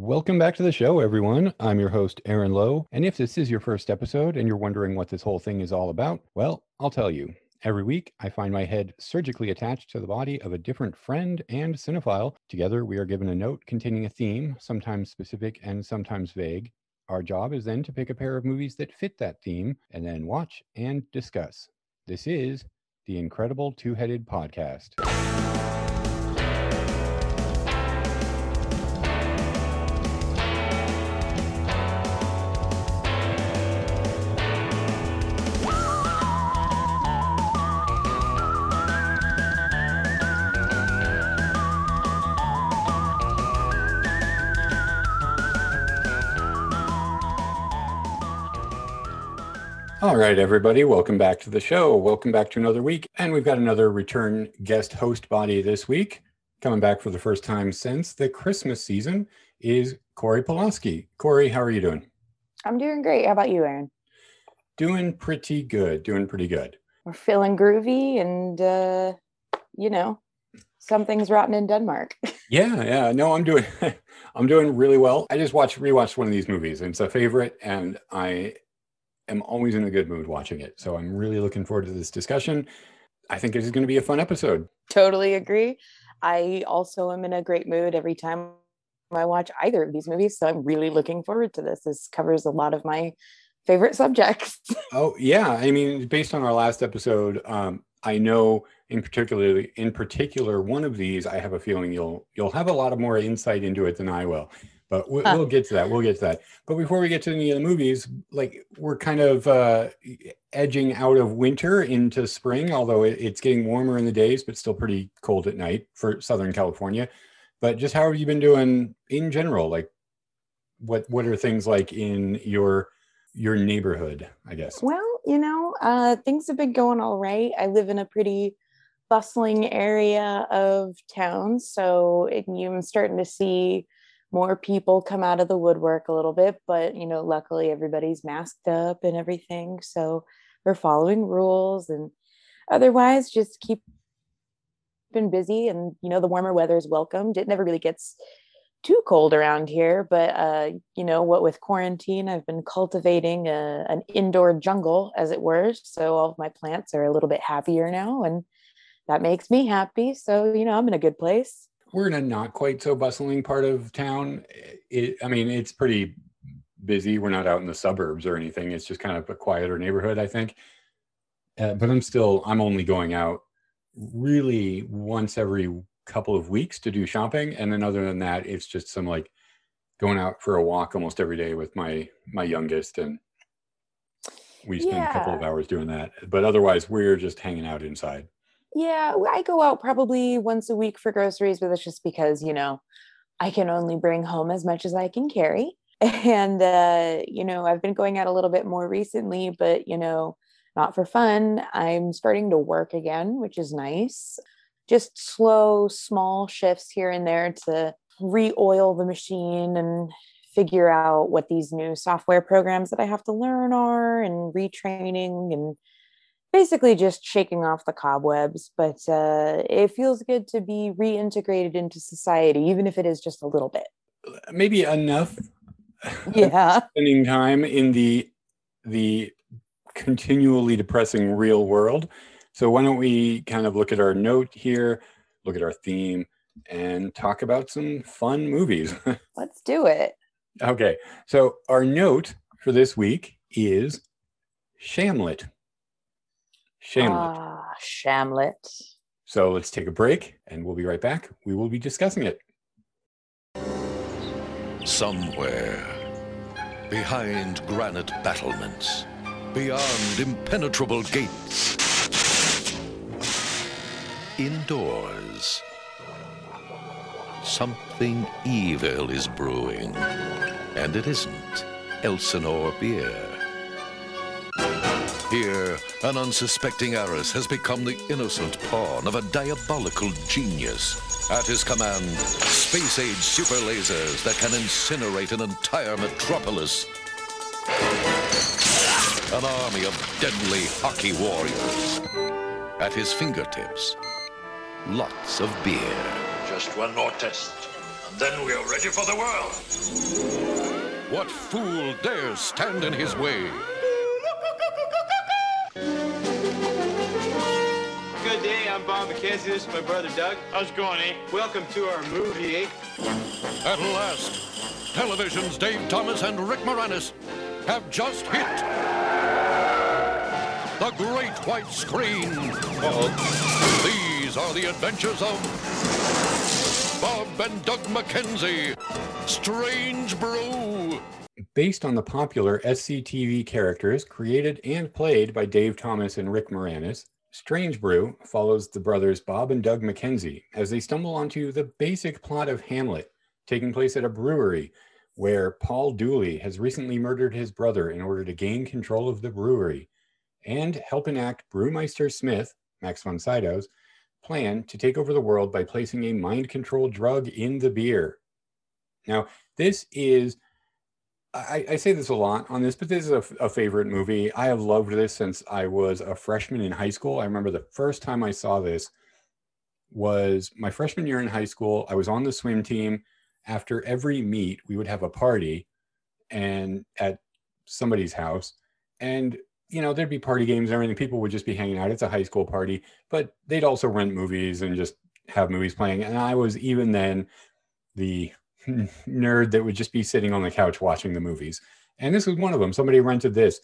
Welcome back to the show, everyone. I'm your host, Aaron Lowe. And if this is your first episode and you're wondering what this whole thing is all about, well, I'll tell you. Every week, I find my head surgically attached to the body of a different friend and cinephile. Together, we are given a note containing a theme, sometimes specific and sometimes vague. Our job is then to pick a pair of movies that fit that theme and then watch and discuss. This is the Incredible Two Headed Podcast. Right, everybody, welcome back to the show. Welcome back to another week. And we've got another return guest host body this week. Coming back for the first time since the Christmas season is Cory Pilawski. Cory, how are you doing? I'm doing great. How about you, Aaron? Doing pretty good. Doing pretty good. We're feeling groovy and, uh, you know, something's rotten in Denmark. yeah, yeah. No, I'm doing I'm doing really well. I just watched rewatched one of these movies. And it's a favorite and I am always in a good mood watching it. So I'm really looking forward to this discussion. I think this is going to be a fun episode. Totally agree. I also am in a great mood every time I watch either of these movies. So I'm really looking forward to this. This covers a lot of my favorite subjects. oh yeah, I mean, based on our last episode, um, I know in particular, in particular, one of these, I have a feeling you'll you'll have a lot of more insight into it than I will but we'll, we'll, get to that. We'll get to that. But before we get to any of the movies, like we're kind of uh, edging out of winter into spring, although it, it's getting warmer in the days, but still pretty cold at night for Southern California. But just how have you been doing in general? Like, what what are things like in your your neighborhood? I guess. Well, you know, uh, things have been going all right. I live in a pretty bustling area of town, so it, I'm starting to see more people come out of the woodwork a little bit but you know luckily everybody's masked up and everything so we're following rules and otherwise just keep been busy and you know the warmer weather is welcomed it never really gets too cold around here but uh you know what with quarantine i've been cultivating a, an indoor jungle as it were so all of my plants are a little bit happier now and that makes me happy so you know i'm in a good place we're in a not quite so bustling part of town. It, I mean, it's pretty busy. We're not out in the suburbs or anything. It's just kind of a quieter neighborhood, I think. Uh, but I'm still, I'm only going out really once every couple of weeks to do shopping. And then other than that, it's just some like going out for a walk almost every day with my, my youngest. And we spend yeah. a couple of hours doing that. But otherwise, we're just hanging out inside. Yeah, I go out probably once a week for groceries, but that's just because, you know, I can only bring home as much as I can carry. And, uh, you know, I've been going out a little bit more recently, but, you know, not for fun. I'm starting to work again, which is nice. Just slow, small shifts here and there to re oil the machine and figure out what these new software programs that I have to learn are and retraining and basically just shaking off the cobwebs but uh, it feels good to be reintegrated into society even if it is just a little bit. Maybe enough yeah. spending time in the the continually depressing real world. So why don't we kind of look at our note here look at our theme and talk about some fun movies. Let's do it. Okay. So our note for this week is shamlet Shamlet. Ah, Shamlet. So let's take a break and we'll be right back. We will be discussing it. Somewhere behind granite battlements, beyond impenetrable gates, indoors, something evil is brewing. And it isn't Elsinore beer. Here, an unsuspecting heiress has become the innocent pawn of a diabolical genius. At his command, space-age super lasers that can incinerate an entire metropolis. An army of deadly hockey warriors. At his fingertips, lots of beer. Just one more test. And then we're ready for the world. What fool dares stand in his way? I'm Bob McKenzie. This is my brother Doug. How's it going, eh? Welcome to our movie, eh? At last, television's Dave Thomas and Rick Moranis have just hit the great white screen. Uh-oh. These are the adventures of Bob and Doug McKenzie. Strange Brew. Based on the popular SCTV characters created and played by Dave Thomas and Rick Moranis, Strange Brew follows the brothers Bob and Doug McKenzie as they stumble onto the basic plot of Hamlet, taking place at a brewery where Paul Dooley has recently murdered his brother in order to gain control of the brewery and help enact Brewmeister Smith, Max von Sydow's, plan to take over the world by placing a mind control drug in the beer. Now, this is, I, I say this a lot on this, but this is a, a favorite movie. I have loved this since I was a freshman in high school. I remember the first time I saw this was my freshman year in high school. I was on the swim team. After every meet, we would have a party and at somebody's house. And you know, there'd be party games and everything. People would just be hanging out. It's a high school party, but they'd also rent movies and just have movies playing. And I was even then the nerd that would just be sitting on the couch watching the movies. And this was one of them. Somebody rented this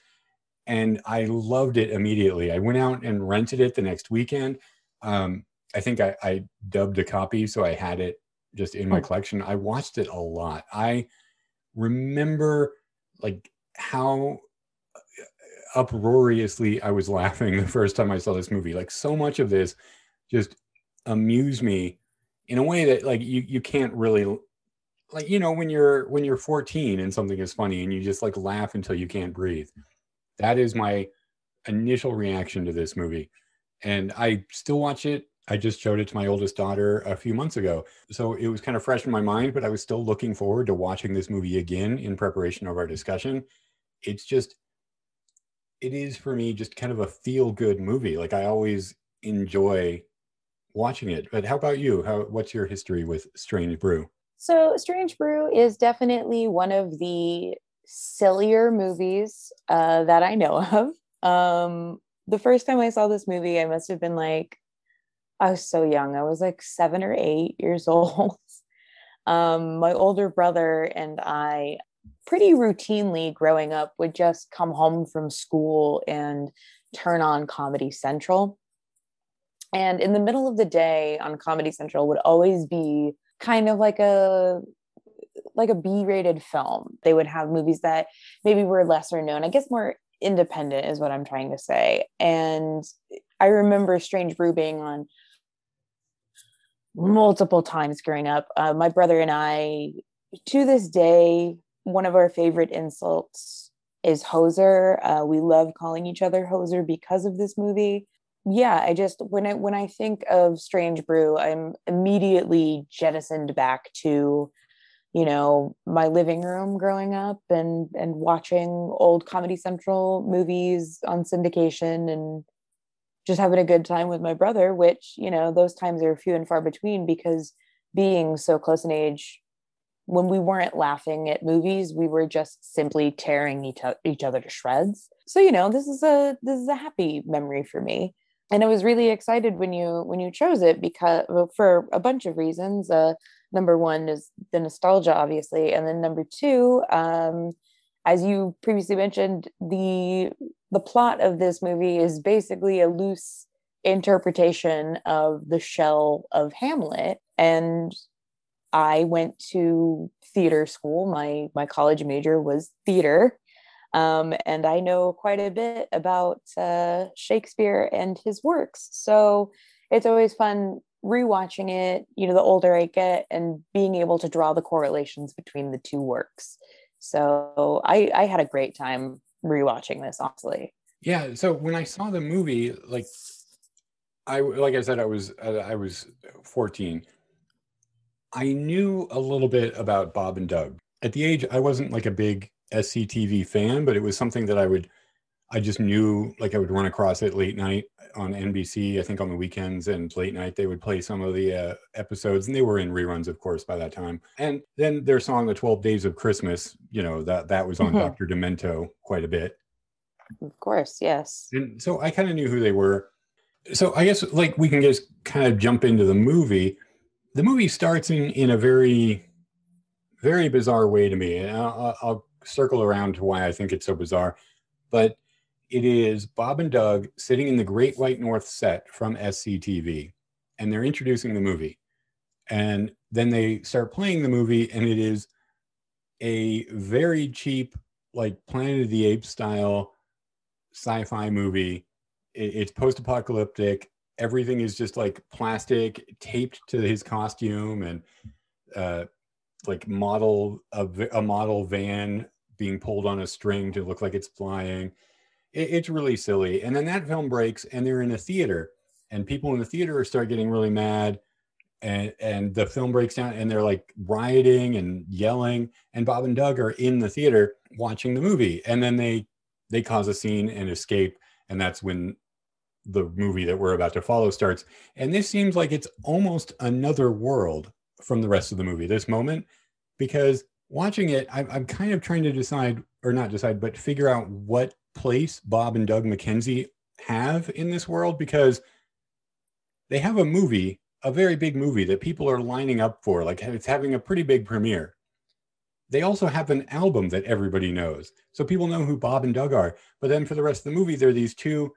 and I loved it immediately. I went out and rented it the next weekend. Um, I think I, I dubbed a copy, so I had it just in my collection. I watched it a lot. I remember like how uproariously I was laughing the first time I saw this movie. Like so much of this just amused me in a way that like you you can't really like you know when you're when you're 14 and something is funny and you just like laugh until you can't breathe. That is my initial reaction to this movie. And I still watch it. I just showed it to my oldest daughter a few months ago. So it was kind of fresh in my mind, but I was still looking forward to watching this movie again in preparation of our discussion. It's just it is for me just kind of a feel good movie. Like I always enjoy watching it. But how about you? How what's your history with Strange Brew? So Strange Brew is definitely one of the sillier movies uh, that I know of. Um, the first time I saw this movie, I must have been like, I was so young. I was like seven or eight years old. um, my older brother and I pretty routinely growing up would just come home from school and turn on Comedy Central. And in the middle of the day on Comedy Central would always be kind of like a like a B-rated film. They would have movies that maybe were lesser known, I guess more independent is what I'm trying to say. And I remember Strange Brew being on multiple times growing up. Uh, my brother and I, to this day, one of our favorite insults is hoser. Uh, we love calling each other hoser because of this movie. Yeah, I just when I when I think of Strange Brew, I'm immediately jettisoned back to, you know, my living room growing up and and watching old Comedy Central movies on syndication and just having a good time with my brother, which, you know, those times are few and far between because being so close in age when we weren't laughing at movies we were just simply tearing each, each other to shreds. So you know this is a this is a happy memory for me and i was really excited when you when you chose it because well, for a bunch of reasons uh number one is the nostalgia obviously and then number two um as you previously mentioned the the plot of this movie is basically a loose interpretation of the shell of hamlet and I went to theater school. My my college major was theater, um, and I know quite a bit about uh, Shakespeare and his works. So it's always fun rewatching it. You know, the older I get, and being able to draw the correlations between the two works. So I I had a great time rewatching this. Honestly. Yeah. So when I saw the movie, like I like I said, I was uh, I was 14 I knew a little bit about Bob and Doug. At the age, I wasn't like a big SCTV fan, but it was something that I would I just knew like I would run across it late night on NBC. I think on the weekends and late night they would play some of the uh, episodes, and they were in reruns, of course, by that time. And then their song "The Twelve Days of Christmas," you know that that was on Mhm. Doctor Demento quite a bit. Of course, yes. and so I kind of knew who they were. So I guess like we can just kind of jump into the movie. The movie starts in in a very, very bizarre way to me, and I'll, I'll circle around to why I think it's so bizarre. But it is Bob and Doug sitting in the Great White North set from SCTV, and they're introducing the movie, and then they start playing the movie, and it is a very cheap, like Planet of the Apes style sci-fi movie. It's post-apocalyptic. Everything is just like plastic taped to his costume and uh, like model a model van being pulled on a string to look like it's flying. It, it's really silly. And then that film breaks, and they're in a theater, and people in the theater start getting really mad. And, and the film breaks down and they're like rioting and yelling and bob and doug are in the theater watching the movie and then they they cause a scene and escape and that's when the movie that we're about to follow starts and this seems like it's almost another world from the rest of the movie this moment because watching it I'm, I'm kind of trying to decide or not decide but figure out what place bob and doug mckenzie have in this world because they have a movie a very big movie that people are lining up for like it's having a pretty big premiere they also have an album that everybody knows. So people know who Bob and Doug are. But then for the rest of the movie, they're these two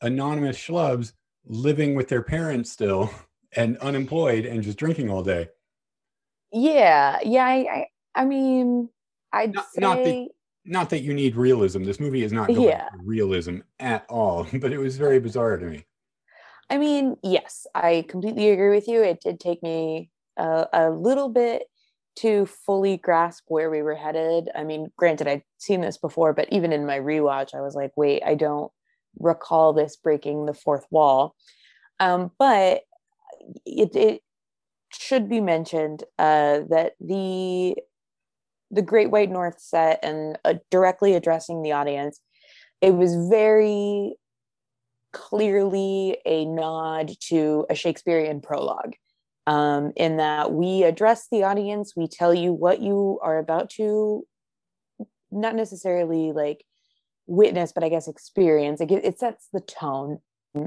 anonymous schlubs living with their parents still and unemployed and just drinking all day. Yeah, yeah. I, I, mean, I'd Not- say not the- Not that you need realism. This movie is not going Yeah. realism at all, but it was very bizarre to me. I mean, yes, I completely agree with you. It did take me a, a little bit to fully grasp where we were headed. I mean, granted, I'd seen this before, but even in my rewatch, I was like, wait, I don't recall this breaking the fourth wall. Um, but it, it should be mentioned uh, that the the Great White North set and uh, directly addressing the audience, it was very clearly a nod to a Shakespearean prologue. Um, in that we address the audience, we tell you what you are about to, not necessarily like witness, but I guess experience. It, it sets the tone.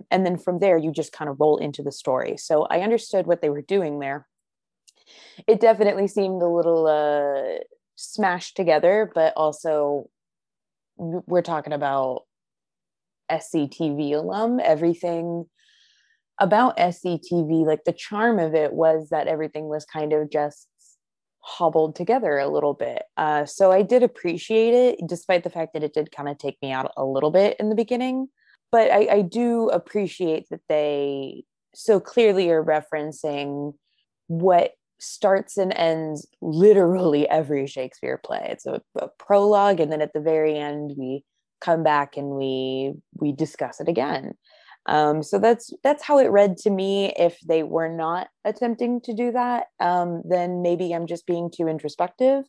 And then from there, you just kind of roll into the story. So I understood what they were doing there. It definitely seemed a little uh, smashed together, but also we're talking about SCTV alum. Everything about SCTV, like the charm of it was that everything was kind of just hobbled together a little bit. Uh, so I did appreciate it, despite the fact that it did kind of take me out a little bit in the beginning. But I, I do appreciate that they so clearly are referencing what starts and ends literally every Shakespeare play. It's a, a prologue, and then at the very end, we come back and we we discuss it again. Um, so that's that's how it read to me. If they were not attempting to do that, um, then maybe I'm just being too introspective.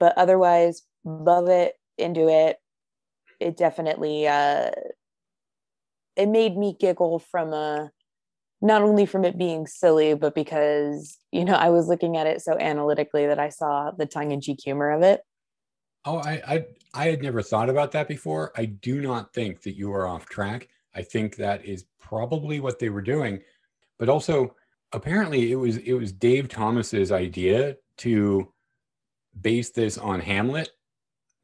But otherwise, love it, into it. It definitely uh, it made me giggle from a not only from it being silly, but because you know I was looking at it so analytically that I saw the tongue-in-cheek humor of it. Oh, I, I I had never thought about that before. I do not think that you are off track. I think that is probably what they were doing. But also, apparently it was it was Dave Thomas's idea to base this on Hamlet.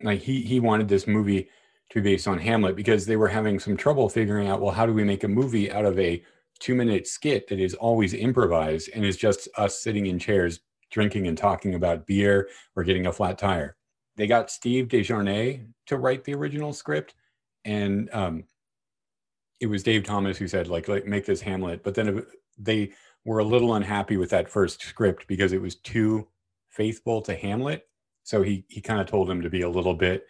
Like he he wanted this movie to be based on Hamlet because they were having some trouble figuring out, well, how do we make a movie out of a two minute skit that is always improvised and is just us sitting in chairs drinking and talking about beer or getting a flat tire they got Steve De Jarnatt to write the original script, and um, it was Dave Thomas who said like, like make this Hamlet. But then they were a little unhappy with that first script because it was too faithful to Hamlet. So he he kind of told him to be a little bit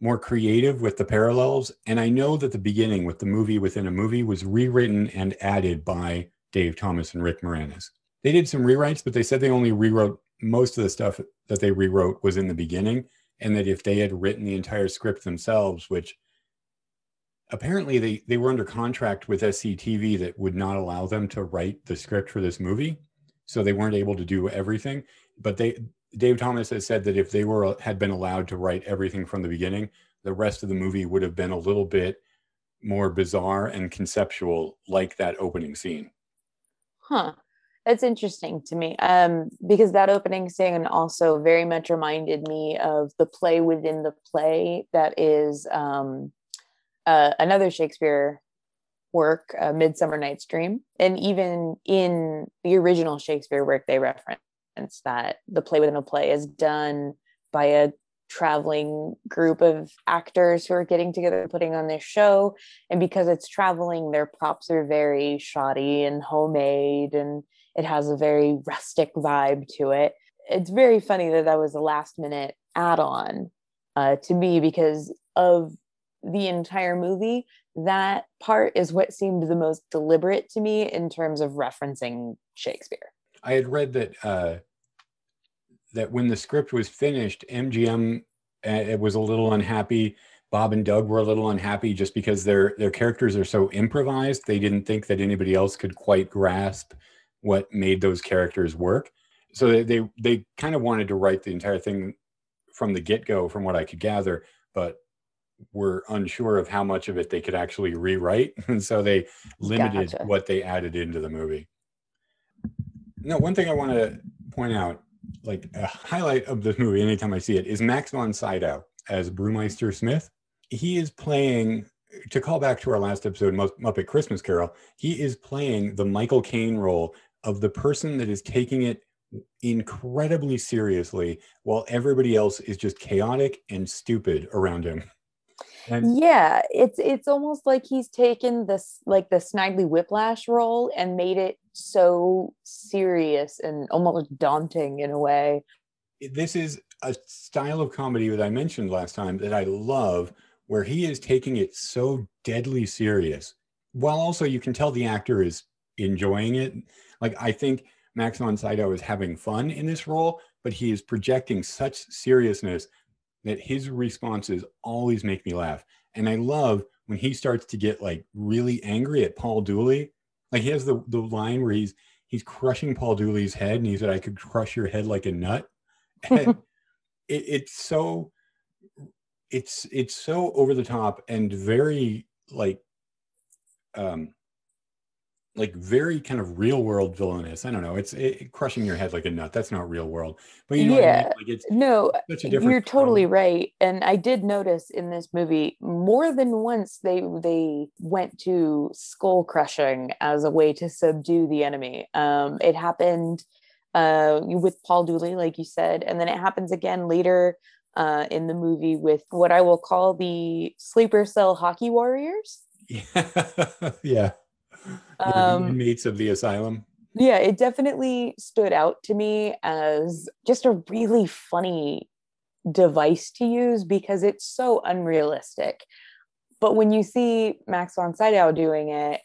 more creative with the parallels. And I know that the beginning with the movie within a movie was rewritten and added by Dave Thomas and Rick Moranis. They did some rewrites, but they said they only rewrote most of the stuff that they rewrote was in the beginning and that if they had written the entire script themselves which apparently they they were under contract with SCTV that would not allow them to write the script for this movie, so they weren't able to do everything. But they Dave Thomas has said that if they were had been allowed to write everything from the beginning, the rest of the movie would have been a little bit more bizarre and conceptual, like that opening scene. Huh. That's interesting to me um, because that opening scene also very much reminded me of the play within the play that is um, uh, another Shakespeare work, uh, Midsummer Night's Dream. And even in the original Shakespeare work, they reference that the play within a play is done by a traveling group of actors who are getting together putting on this show. And because it's traveling their props are very shoddy and homemade and it has a very rustic vibe to it. It's very funny that that was a last minute add-on uh, to me because of the entire movie that part is what seemed the most deliberate to me in terms of referencing shakespeare. I had read that uh that when the script was finished, MGM uh, it was a little unhappy. Bob and Doug were a little unhappy just because their their characters are so improvised. They didn't think that anybody else could quite grasp what made those characters work. So they they, they kind of wanted to write the entire thing from the get go, from what I could gather, but were unsure of how much of it they could actually rewrite, and so they limited gotcha. what they added into the movie. No, one thing I want to point out like a highlight of this movie anytime I see it is Max von Sydow as Brewmeister Smith. He is playing to call back to our last episode, Muppet Christmas Carol. He is playing the Michael Caine role of the person that is taking it incredibly seriously while everybody else is just chaotic and stupid around him. And yeah, it's it's almost like he's taken this like the Snidely Whiplash role and made it so serious and almost daunting in a way. This is a style of comedy that I mentioned last time that I love, where he is taking it so deadly serious, while also you can tell the actor is enjoying it. Like I think Max von Sydow is having fun in this role, but he is projecting such seriousness that his responses always make me laugh. And I love when he starts to get like really angry at Paul Dooley. Like he has the, the line where he's he's crushing Paul Dooley's head and he said, I could crush your head like a nut. And it, it's so it's it's so over the top and very like um like very kind of real world villainous. I don't know. It's it, crushing your head like a nut. That's not real world. But you know, yeah, I mean? like it's no, you're totally right. And I did notice in this movie more than once they they went to skull crushing as a way to subdue the enemy. Um, it happened uh, with Paul Dooley, like you said, and then it happens again later uh, in the movie with what I will call the sleeper cell hockey warriors. Yeah. yeah um, inmates of the asylum. Yeah, it definitely stood out to me as just a really funny device to use because it's so unrealistic. But when you see Max von Sydow doing it,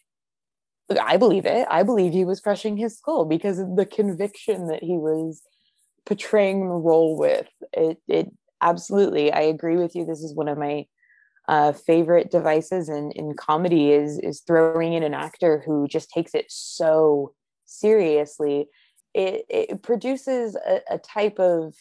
I believe it. I believe he was crushing his skull because of the conviction that he was portraying the role with. It, it absolutely. I agree with you. This is one of my uh, favorite devices in, in comedy is is throwing in an actor who just takes it so seriously. It, it produces a, a type of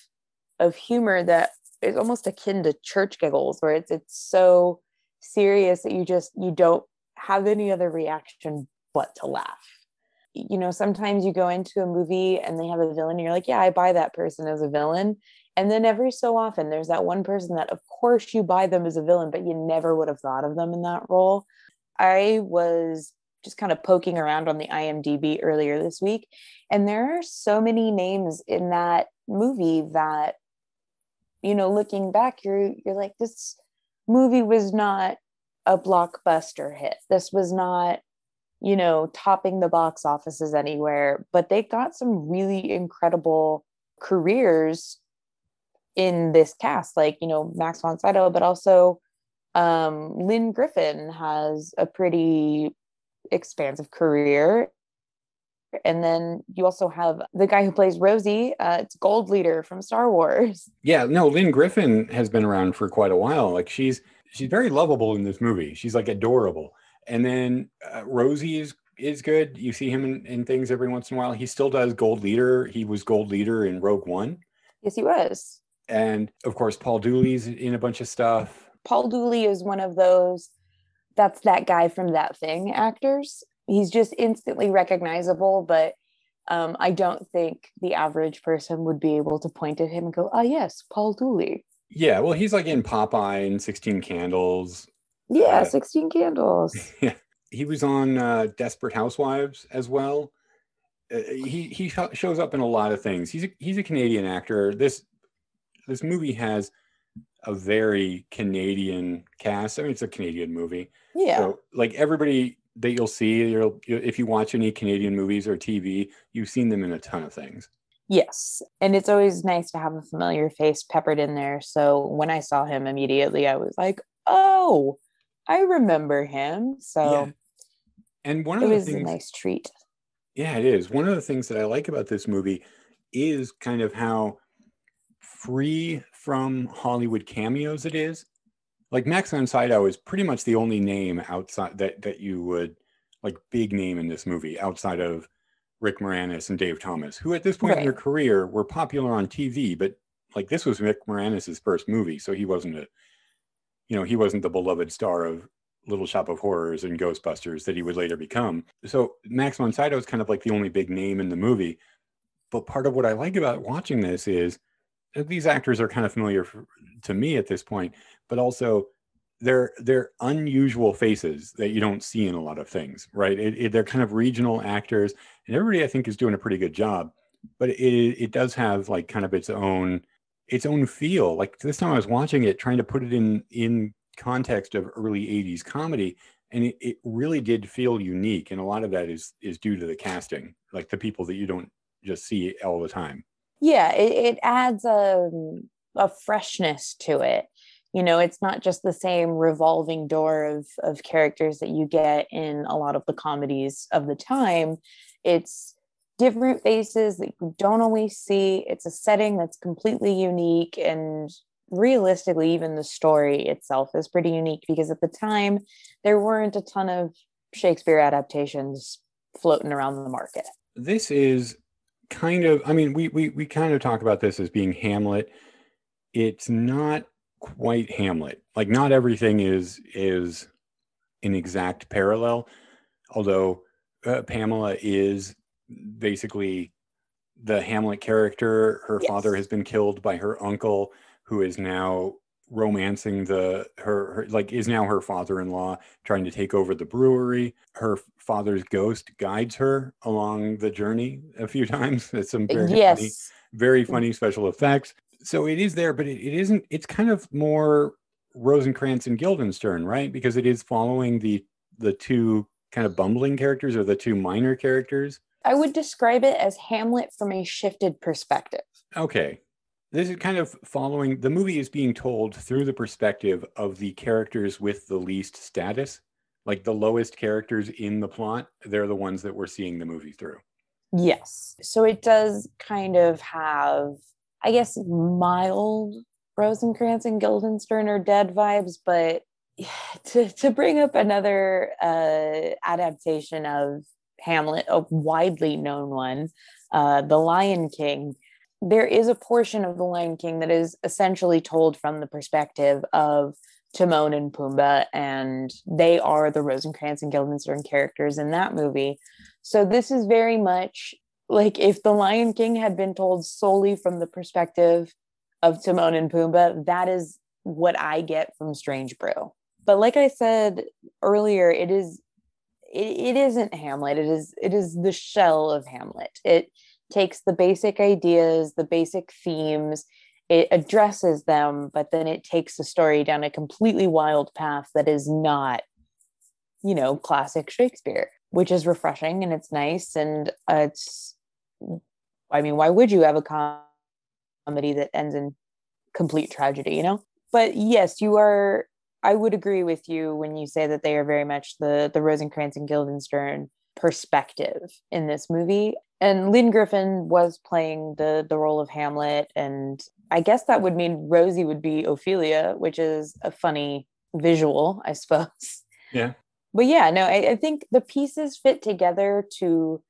of humor that is almost akin to church giggles, where it's it's so serious that you just you don't have any other reaction but to laugh. You know, sometimes you go into a movie and they have a villain, and you're like, yeah, I buy that person as a villain. And then every so often, there's that one person that, of course, you buy them as a villain, but you never would have thought of them in that role. I was just kind of poking around on the IMDb earlier this week, and there are so many names in that movie that, you know, looking back, you're you're like, this movie was not a blockbuster hit. This was not, you know, topping the box offices anywhere, but they got some really incredible careers in this cast, like you know Max von Sydow, but also um, Lynne Griffin has a pretty expansive career. And then you also have the guy who plays Rosie. Uh, it's Gold Leader from Star Wars. Yeah, no, Lynne Griffin has been around for quite a while. Like she's she's very lovable in this movie. She's like adorable. And then uh, Rosie is is good. You see him in, in things every once in a while. He still does Gold Leader. He was Gold Leader in Rogue One. Yes, he was. And of course, Paul Dooley's in a bunch of stuff. Paul Dooley is one of those that's that guy from that thing actors. He's just instantly recognizable, but um, I don't think the average person would be able to point at him and go, "Ah, oh, yes, Paul Dooley." Yeah, well, he's like in Popeye and Sixteen Candles. Yeah, uh, Sixteen Candles. Yeah, he was on uh, Desperate Housewives as well. Uh, he he shows up in a lot of things. He's a, he's a Canadian actor. This this movie has a very Canadian cast. I mean, it's a Canadian movie. Yeah. So, like everybody that you'll see, you'll, if you watch any Canadian movies or TV, you've seen them in a ton of things. Yes. And it's always nice to have a familiar face peppered in there. So when I saw him immediately, I was like, oh, I remember him. So yeah. and one of it the was things, a nice treat. Yeah, it is. One of the things that I like about this movie is kind of how free from Hollywood cameos it is. Like Max von Sydow is pretty much the only name outside that that you would like big name in this movie outside of Rick Moranis and Dave Thomas, who at this point right. in their career were popular on TV, but like this was Rick Moranis's first movie, so he wasn't a you know, he wasn't the beloved star of Little Shop of Horrors and Ghostbusters that he would later become. So Max von Sydow is kind of like the only big name in the movie. But part of what I like about watching this is these actors are kind of familiar for, to me at this point, but also they're they're unusual faces that you don't see in a lot of things, right? It, it, they're kind of regional actors, and everybody I think is doing a pretty good job. But it it does have like kind of its own its own feel. Like this time I was watching it, trying to put it in in context of early '80s comedy, and it, it really did feel unique. And a lot of that is is due to the casting, like the people that you don't just see all the time yeah it, it adds a, a freshness to it. You know it's not just the same revolving door of of characters that you get in a lot of the comedies of the time. It's different faces that you don't always see. It's a setting that's completely unique and realistically even the story itself is pretty unique because at the time there weren't a ton of shakespeare adaptations floating around the market. This is kind of i mean we we we kind of talk about this as being hamlet. It's not quite hamlet. Like not everything is is an exact parallel although uh, pamela is basically the hamlet character. Her yes. father has been killed by her uncle who is now romancing the her, her, like is now her father-in-law trying to take over the brewery. Her father's ghost guides her along the journey a few times. It's some very yes. funny very mm-hmm. funny special effects. So it is there but it, it isn't it's kind of more rosencrantz and guildenstern right? Because it is following the the two kind of bumbling characters or the two minor characters. I would describe it as hamlet from a shifted perspective. Okay this is kind of following the movie is being told through the perspective of the characters with the least status. Like the lowest characters in the plot they're the ones that we're seeing the movie through. Yes. So it does kind of have i guess mild rosencrantz and guildenstern are dead vibes but to, to bring up another uh, adaptation of hamlet a widely known one uh, the lion king there is a portion of The Lion King that is essentially told from the perspective of Timon and Pumbaa, and they are the Rosencrantz and Guildenstern characters in that movie. So this is very much like if The Lion King had been told solely from the perspective of Timon and Pumbaa, that is what I get from Strange Brew. But like I said earlier, it is it, it isn't Hamlet. It is it is the shell of Hamlet. It takes the basic ideas, the basic themes, it addresses them, but then it takes the story down a completely wild path that is not, you know, classic Shakespeare, which is refreshing and it's nice. And uh, it's, I mean, why would you have a comedy that ends in complete tragedy, you know? But yes, you are. I would agree with you when you say that they are very much the the Rosencrantz and Guildenstern perspective in this movie and Lynne Griffin was playing the the role of Hamlet, and I guess that would mean Rosie would be Ophelia, which is a funny visual, I suppose. Yeah. But yeah, no, I, I think the pieces fit together to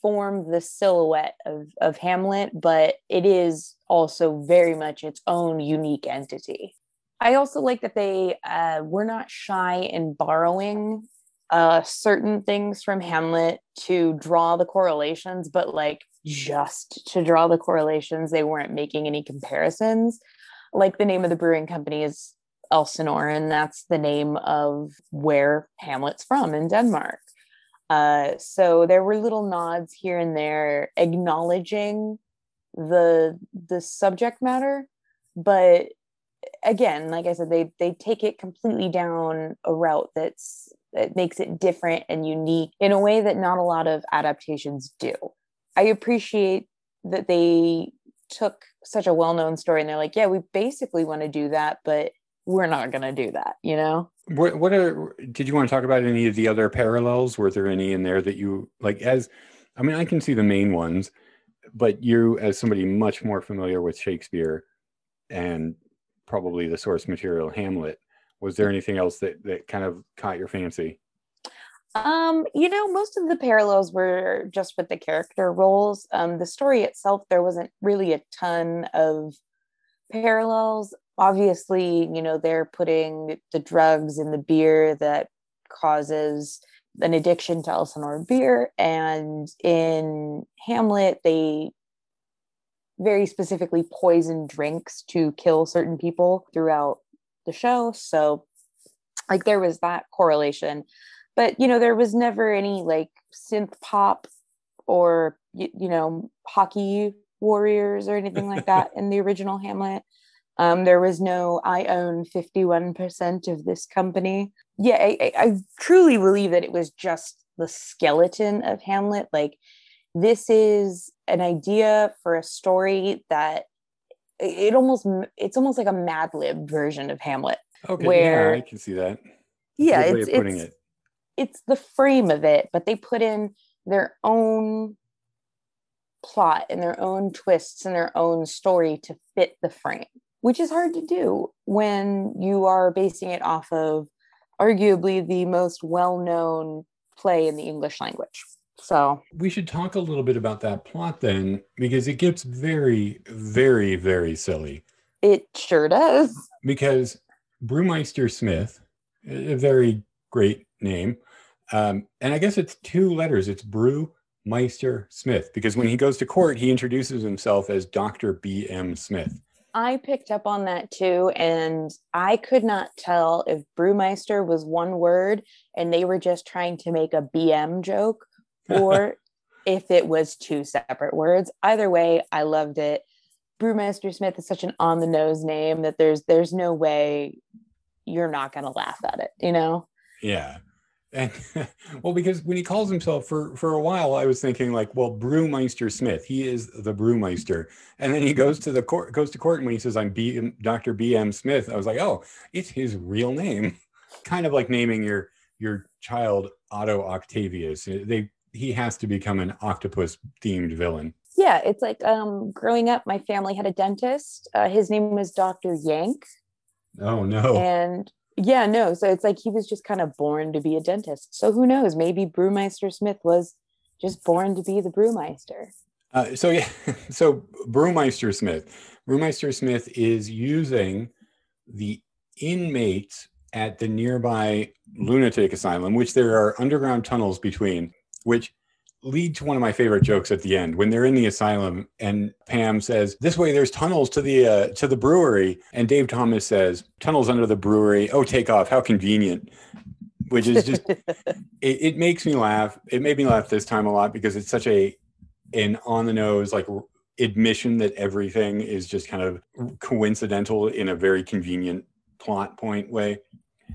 form the silhouette of, of Hamlet, but it is also very much its own unique entity. I also like that they uh, were not shy in borrowing uh, certain things from Hamlet to draw the correlations, but like just to draw the correlations, they weren't making any comparisons. Like the name of the brewing company is Elsinore, and that's the name of where Hamlet's from in Denmark. Uh, so there were little nods here and there acknowledging the the subject matter, but again, like I said, they they take it completely down a route that's that makes it different and unique in a way that not a lot of adaptations do. I appreciate that they took such a well-known story and they're like, yeah, we basically want to do that, but we're not going to do that, you know? What, what are, did you want to talk about any of the other parallels? Were there any in there that you like as, I mean, I can see the main ones, but you as somebody much more familiar with Shakespeare and probably the source material Hamlet, was there anything else that that kind of caught your fancy? Um, you know, most of the parallels were just with the character roles. Um, the story itself, there wasn't really a ton of parallels. Obviously, you know, they're putting the drugs in the beer that causes an addiction to Elsinore beer. And in Hamlet, they very specifically poison drinks to kill certain people throughout the show. So, like, there was that correlation. But, you know, there was never any like synth pop or, you, you know, hockey warriors or anything like that in the original Hamlet. Um, there was no, I own 51% of this company. Yeah, I, I, I truly believe that it was just the skeleton of Hamlet. Like, this is an idea for a story that it almost it's almost like a Mad Lib version of Hamlet. Okay, where, yeah, I can see that. That's yeah, it's it's, it. it's the frame of it, but they put in their own plot and their own twists and their own story to fit the frame, which is hard to do when you are basing it off of arguably the most well-known play in the English language. So we should talk a little bit about that plot then, because it gets very, very, very silly. It sure does. Because Brewmeister Smith, a very great name, um, and I guess it's two letters. It's Brewmeister Smith, because when he goes to court, he introduces himself as Dr. B.M. Smith. I picked up on that too, and I could not tell if Brewmeister was one word and they were just trying to make a BM joke or if it was two separate words. Either way, I loved it. Brewmaster Smith is such an on the nose name that there's there's no way you're not going to laugh at it, you know? Yeah. And well, because when he calls himself for for a while, I was thinking like, well, Brewmeister Smith, he is the Brewmeister, and then he goes to the court, goes to court, and when he says I'm B, Dr. B. M. Smith, I was like, oh, it's his real name, kind of like naming your your child Otto Octavius. They he has to become an octopus themed villain. Yeah, it's like um, growing up, my family had a dentist. Uh, his name was Dr. Yank. Oh, no. And yeah, no. So it's like he was just kind of born to be a dentist. So who knows? Maybe Brewmeister Smith was just born to be the Brewmeister. Uh, so yeah, so Brewmeister Smith, Brewmeister Smith is using the inmates at the nearby lunatic asylum, which there are underground tunnels between, which lead to one of my favorite jokes at the end when they're in the asylum and Pam says, "This way, there's tunnels to the uh, to the brewery," and Dave Thomas says, "Tunnels under the brewery. Oh, take off! How convenient." Which is just it, it makes me laugh. It made me laugh this time a lot because it's such a an on the nose like admission that everything is just kind of coincidental in a very convenient plot point way.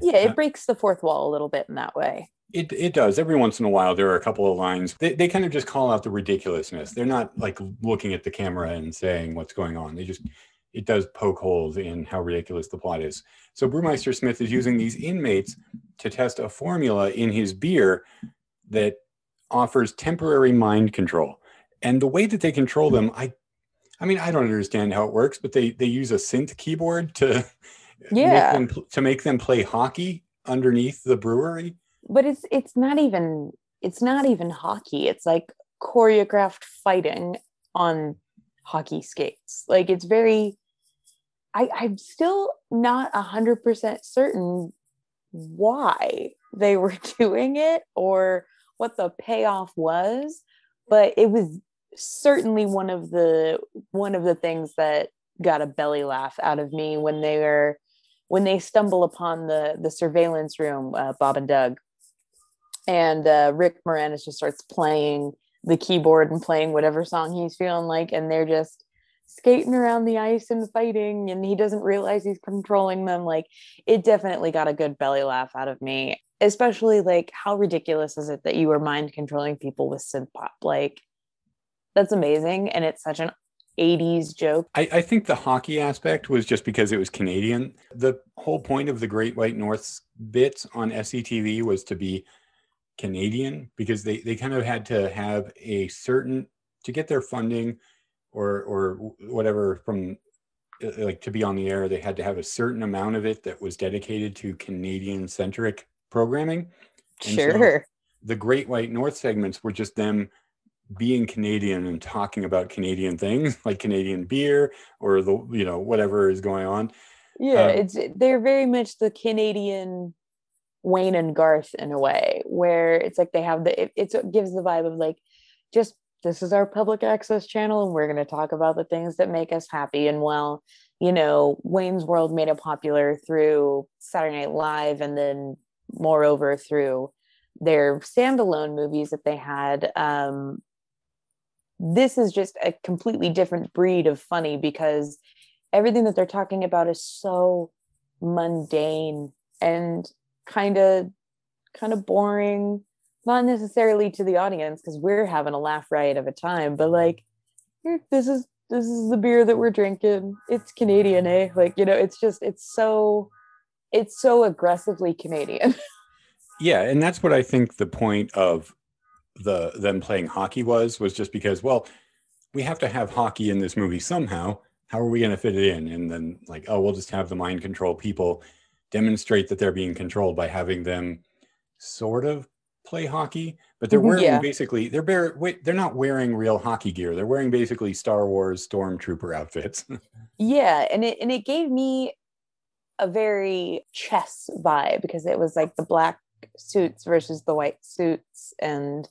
Yeah, it uh, breaks the fourth wall a little bit in that way. It, it does. Every once in a while, there are a couple of lines. They, they kind of just call out the ridiculousness. They're not like looking at the camera and saying what's going on. They just, it does poke holes in how ridiculous the plot is. So Brewmeister Smith is using these inmates to test a formula in his beer that offers temporary mind control. And the way that they control them, I I mean, I don't understand how it works, but they they use a synth keyboard to Yeah. make them, to make them play hockey underneath the brewery. But it's it's not even it's not even hockey. It's like choreographed fighting on hockey skates. Like it's very i i'm still not a hundred percent certain why they were doing it or what the payoff was but it was certainly one of the one of the things that got a belly laugh out of me when they were when they stumble upon the the surveillance room uh, bob and doug and uh, rick moranis just starts playing the keyboard and playing whatever song he's feeling like and they're just skating around the ice and fighting and he doesn't realize he's controlling them. Like it definitely got a good belly laugh out of me especially like how ridiculous is it that you were mind controlling people with synth pop? Like that's amazing and it's such an 80s joke. I, I think the hockey aspect was just because it was Canadian. The whole point of the Great White North's bits on SCTV was to be Canadian because they, they kind of had to have a certain to get their funding or or whatever from uh, like to be on the air they had to have a certain amount of it that was dedicated to Canadian centric programming. And so sure the Great White North segments were just them being Canadian and talking about Canadian things like Canadian beer or the you know whatever is going on. yeah um, it's they're very much the canadian wayne and garth in a way where it's like they have the it, it's, it gives the vibe of like just this is our public access channel and we're going to talk about the things that make us happy. And well you know wayne's world made it popular through saturday night live and then moreover through their standalone movies that they had um this is just a completely different breed of funny because everything that they're talking about is so mundane and kind of kind of boring not necessarily to the audience because we're having a laugh riot of a time but like "Hmm, this is this is the beer that we're drinking it's canadian eh like you know it's just it's so it's so aggressively canadian Yeah, and that's what I think the point of the them playing hockey was was just because well, we have to have hockey in this movie somehow. How are we going to fit it in? And then like, oh, we'll just have the mind control people demonstrate that they're being controlled by having them sort of play hockey, but they're Mhm, wearing yeah. basically they're bare, wait, they're not wearing real hockey gear. They're wearing basically Star Wars stormtrooper outfits. yeah and it and it gave me a very chess vibe because it was like the black suits versus the white suits and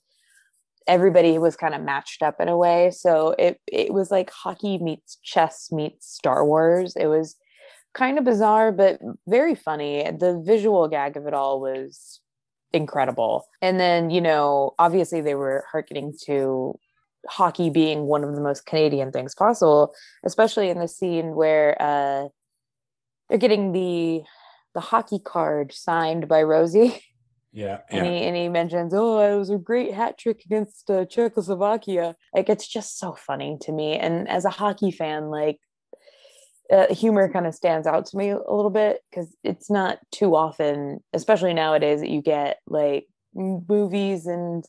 everybody was kind of matched up in a way so it it was like hockey meets chess meets star wars it was kind of bizarre but very funny the visual gag of it all was incredible and then you know obviously they were hearkening to hockey being one of the most canadian things possible especially in the scene where uh they're getting the the hockey card signed by Rosie, yeah, and yeah. he and he mentions, "Oh, it was a great hat trick against uh, Czechoslovakia." Like it's just so funny to me, and as a hockey fan, like uh, humor kind of stands out to me a little bit because it's not too often, especially nowadays, that you get like movies and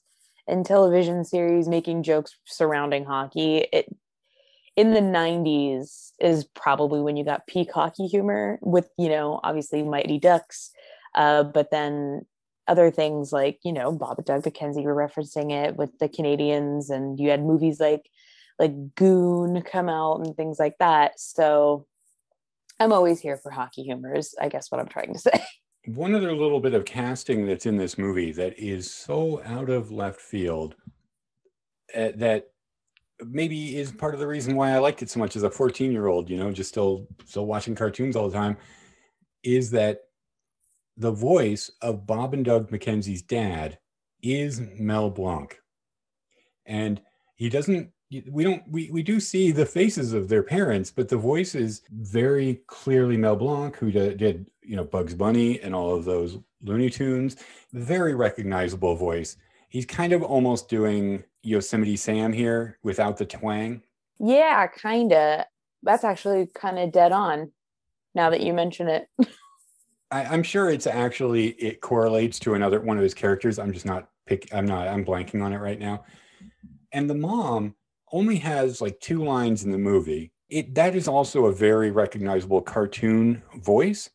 and television series making jokes surrounding hockey. It in the 90s is probably when you got peak hockey humor with you know obviously mighty ducks uh, but then other things like you know bob and doug mckenzie were referencing it with the canadians and you had movies like like goon come out and things like that so i'm always here for hockey humor is i guess what i'm trying to say One other little bit of casting that's in this movie that is so out of left field uh, that maybe is part of the reason why I liked it so much as a 14 year old, you know, just still still watching cartoons all the time, is that the voice of Bob and Doug McKenzie's dad is Mel Blanc. And he doesn't we don't we, we do see the faces of their parents, but the voice is very clearly Mel Blanc, who did, did you know Bugs Bunny and all of those Looney Tunes. Very recognizable voice. He's kind of almost doing Yosemite Sam here without the twang. yeah kinda that's actually kind of dead on now that you mention it I, I'm sure it's actually it correlates to another one of his characters. I'm just not pick. I'm not. I'm blanking on it right now. And the mom only has like two lines in the movie. it that is also a very recognizable cartoon voice.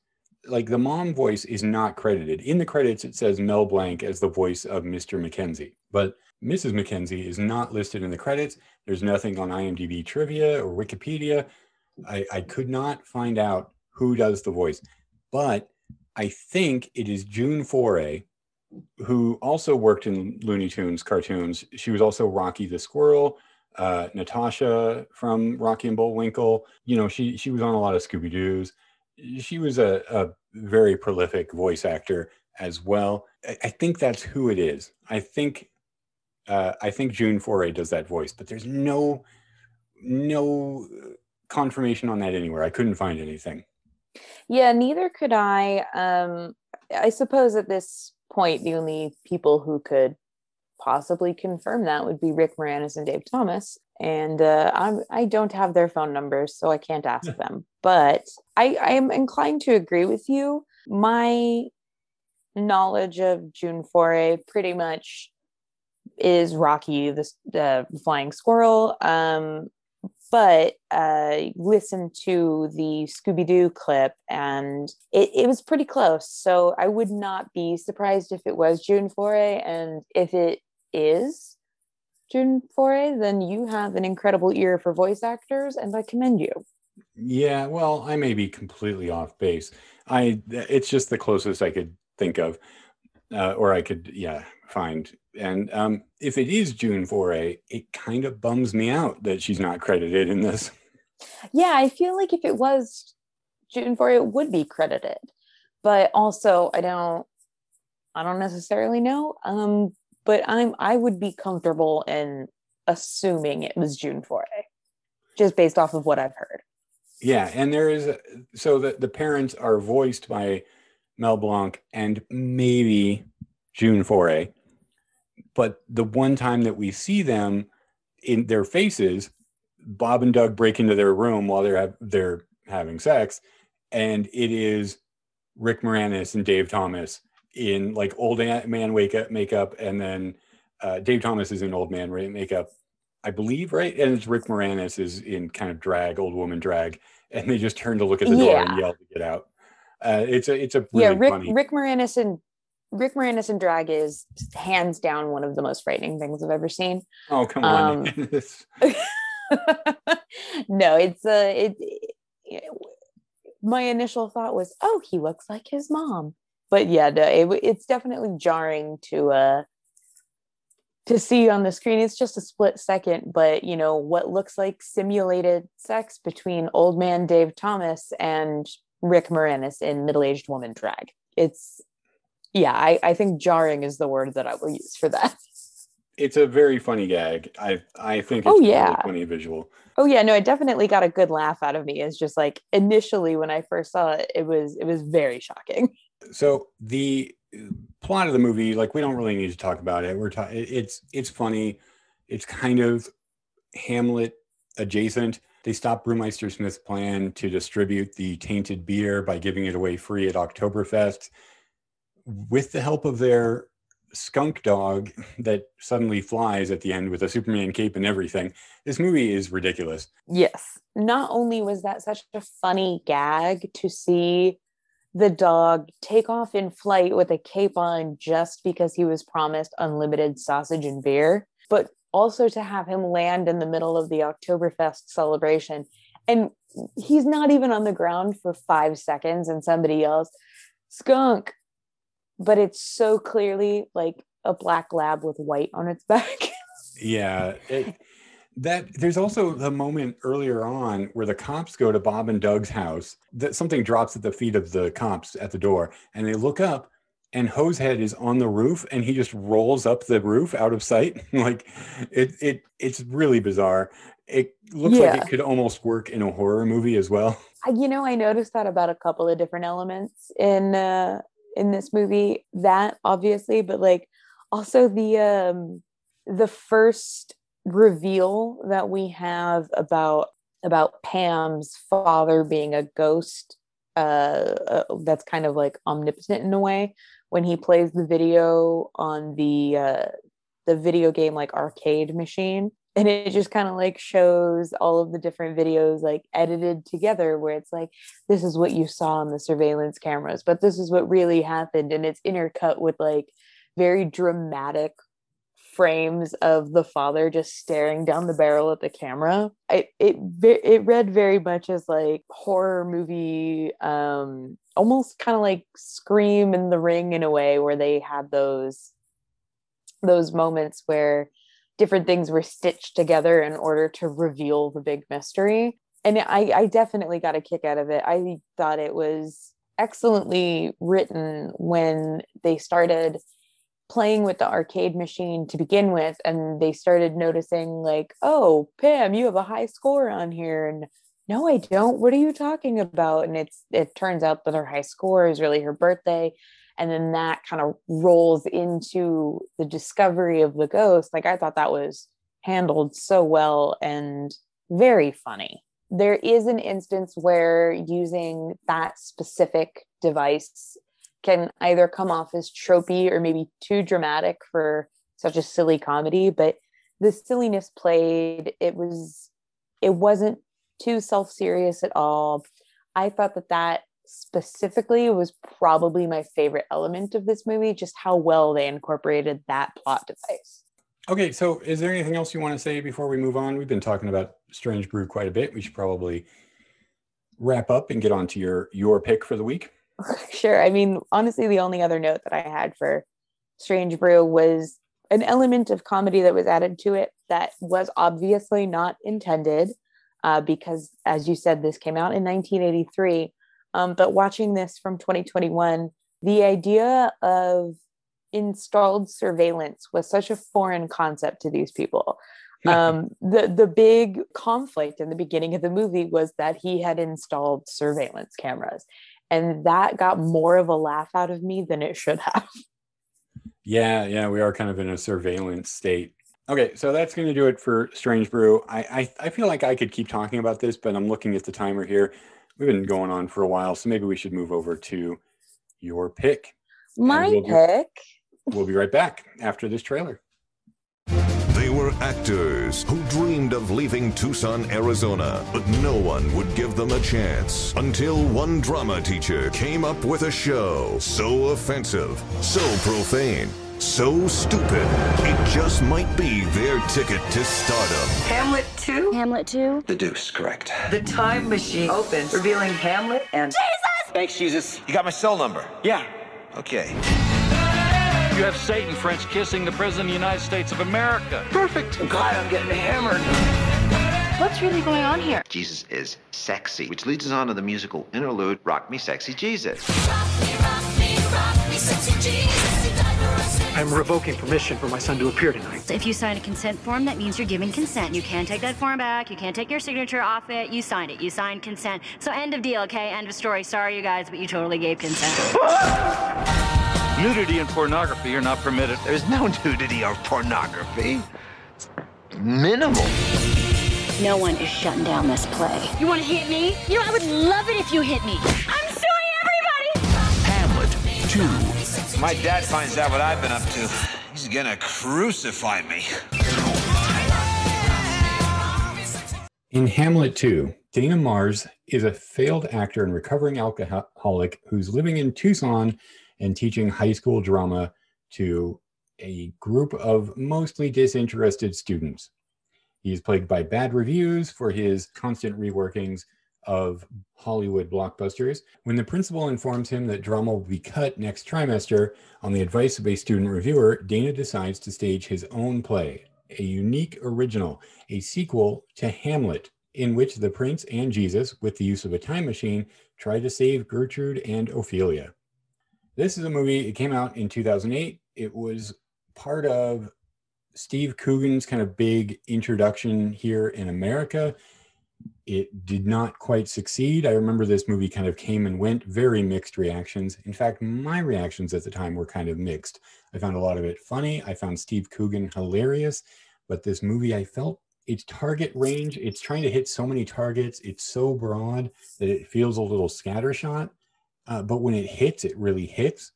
Like the mom voice is not credited in the credits. It says Mel Blanc as the voice of Mr. McKenzie, but Mrs. McKenzie is not listed in the credits. There's nothing on IMDb trivia or Wikipedia. I, I could not find out who does the voice, but I think it is June Foray, who also worked in Looney Tunes cartoons. She was also Rocky the Squirrel, uh, Natasha from Rocky and Bullwinkle. You know, she she was on a lot of Scooby Doo's. She was a, a very prolific voice actor as well. I, I think that's who it is. I think uh, I think June Foray does that voice, but there's no no confirmation on that anywhere. I couldn't find anything. Yeah, neither could I. Um, I suppose at this point, the only people who could possibly confirm that would be Rick Moranis and Dave Thomas. And uh, I'm, I don't have their phone numbers, so I can't ask them. But I, I am inclined to agree with you. My knowledge of June Foray pretty much is Rocky the, the flying squirrel. Um, but uh, listen to the Scooby Doo clip, and it, it was pretty close. So I would not be surprised if it was June Foray, and if it is June Foray, then you have an incredible ear for voice actors, and I commend you. Yeah, well, I may be completely off base. I it's just the closest I could think of, uh, or I could yeah find. And um, if it is June Foray, it kind of bums me out that she's not credited in this. Yeah, I feel like if it was June Foray, it would be credited, but also I don't, I don't necessarily know. Um, but I'm I would be comfortable in assuming it was June Foray, just based off of what I've heard. Yeah, and there is a, so the the parents are voiced by Mel Blanc and maybe June Foray, but the one time that we see them in their faces, Bob and Doug break into their room while they're they're having sex, and it is Rick Moranis and Dave Thomas in like old man wake up makeup, and then uh, Dave Thomas is in old man makeup, I believe, right? And it's Rick Moranis is in kind of drag, old woman drag, and they just turn to look at the door and yell to get out. Uh, it's a it's a really yeah. Rick funny... Rick Moranis and Rick Moranis and drag is hands down one of the most frightening things I've ever seen. Oh come on! Um, no, it's a it, it, My initial thought was, oh, he looks like his mom but yeah, no, it, it's definitely jarring to uh to see on the screen. It's just a split second, but you know what looks like simulated sex between old man Dave Thomas and Rick Moranis in middle-aged woman drag. It's yeah, I, I think jarring is the word that I will use for that. It's a very funny gag. I I think it's oh, yeah. really funny visual. Oh yeah, no, it definitely got a good laugh out of me. It's just like initially when I first saw it, it was it was very shocking. So the plot of the movie, like we don't really need to talk about it. We're talking. It's it's funny. It's kind of Hamlet adjacent. They stop Brewmeister Smith's plan to distribute the tainted beer by giving it away free at Oktoberfest. With the help of their skunk dog that suddenly flies at the end with a Superman cape and everything. This movie is ridiculous. Yes. Not only was that such a funny gag to see the dog take off in flight with a cape on just because he was promised unlimited sausage and beer, but also to have him land in the middle of the Oktoberfest celebration. And he's not even on the ground for five seconds, and somebody yells, skunk. But it's so clearly like a black lab with white on its back. yeah. It, that there's also the moment earlier on where the cops go to Bob and Doug's house that something drops at the feet of the cops at the door and they look up and Hosehead is on the roof and he just rolls up the roof out of sight. Like it it it's really bizarre. It looks yeah. like it could almost work in a horror movie as well. You know I noticed that about a couple of different elements in uh in this movie that obviously but like also the um the first reveal that we have about about Pam's father being a ghost uh, uh, that's kind of like omnipotent in a way. When he plays the video on the uh, the video game like arcade machine and it just kind of like shows all of the different videos like edited together where it's like this is what you saw on the surveillance cameras but this is what really happened. And it's intercut with like very dramatic frames of the father just staring down the barrel at the camera it it it read very much as like horror movie um almost kind of like scream in the ring in a way where they had those those moments where different things were stitched together in order to reveal the big mystery. And I, I definitely got a kick out of it. I thought it was excellently written when they started playing with the arcade machine to begin with and they started noticing like oh pam you have a high score on here. And no i don't. What are you talking about? And it's it turns out that her high score is really her birthday. And then that kind of rolls into the discovery of the ghost. Like i thought that was handled so well and very funny. There is an instance where using that specific device can either come off as tropey or maybe too dramatic for such a silly comedy but the silliness played it was it wasn't too self-serious at all i thought that that specifically was probably my favorite element of this movie, just how well they incorporated that plot device. Okay, so is there anything else you want to say before we move on? We've been talking about Strange Brew quite a bit. We should probably wrap up and get on to your your pick for the week. sure. I mean, honestly, the only other note that I had for Strange Brew was an element of comedy that was added to it that was obviously not intended, uh, because as you said, this came out in 1983 um, but watching this from 2021, the idea of installed surveillance was such a foreign concept to these people. Um, the the big conflict in the beginning of the movie was that he had installed surveillance cameras, and that got more of a laugh out of me than it should have. Yeah, yeah, we are kind of in a surveillance state. Okay, so that's going to do it for Strange Brew. I, I I feel like I could keep talking about this, but I'm looking at the timer here we've been going on for a while, so maybe we should move over to your pick. My we'll pick. Be, we'll be right back after this trailer. They were actors who dreamed of leaving Tucson, Arizona, but no one would give them a chance until one drama teacher came up with a show so offensive, so profane so stupid, it just might be their ticket to stardom. Hamlet 2? Hamlet 2? The Deuce, correct. The time machine opens, revealing Hamlet and. Jesus! Thanks, Jesus. You got my cell number? Yeah. Okay. You have Satan French kissing the President of the United States of America. Perfect. I'm glad I'm getting hammered. What's really going on here? Jesus is sexy, which leads us on to the musical interlude, Rock Me Sexy Jesus. Rock me, rock me, rock me, sexy Jesus. I'm revoking permission for my son to appear tonight. If you sign a consent form, that means you're giving consent. You can't take that form back. You can't take your signature off it. You signed it. You signed consent. So end of deal, okay? End of story. Sorry, you guys, but you totally gave consent. Nudity and pornography are not permitted. There's no nudity or pornography. Minimal. No one is shutting down this play. You want to hit me? You know, I would love it if you hit me. I'm suing everybody! Hamlet 2 my dad finds out what I've been up to, he's gonna crucify me. In Hamlet 2, Dana Marschz is a failed actor and recovering alcoholic who's living in Tucson and teaching high school drama to a group of mostly disinterested students. He's plagued by bad reviews for his constant reworkings of Hollywood blockbusters. When the principal informs him that drama will be cut next trimester, on the advice of a student reviewer, Dana decides to stage his own play, a unique original, a sequel to Hamlet, in which the prince and Jesus, with the use of a time machine, try to save Gertrude and Ophelia. This is a movie, it came out in 2008. It was part of Steve Coogan's kind of big introduction here in America it did not quite succeed. I remember this movie kind of came and went, very mixed reactions. In fact, my reactions at the time were kind of mixed. I found a lot of it funny. I found Steve Coogan hilarious, but this movie, I felt its target range, it's trying to hit so many targets. It's so broad that it feels a little scattershot. Uh, but when it hits, it really hits.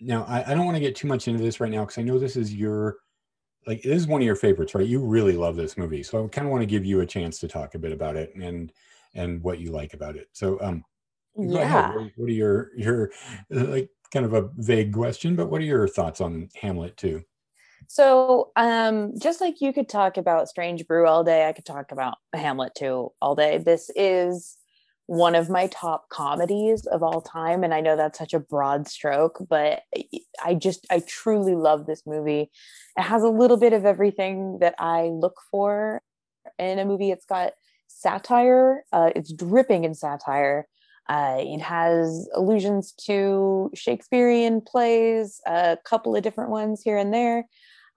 Now, I, I don't want to get too much into this right now because I know this is your like this is one of your favorites, right? You really love this movie, so I kind of want to give you a chance to talk a bit about it and and what you like about it. So, um. Yeah. What, what are your your uh, like kind of a vague question, but what are your thoughts on Hamlet 2? So, um, just like you could talk about Strange Brew all day, I could talk about Hamlet 2 all day. This is one of my top comedies of all time, and I know that's such a broad stroke, but I just I truly love this movie. It has a little bit of everything that I look for in a movie. It's got satire. Uh, it's dripping in satire. Uh, it has allusions to Shakespearean plays, a couple of different ones here and there.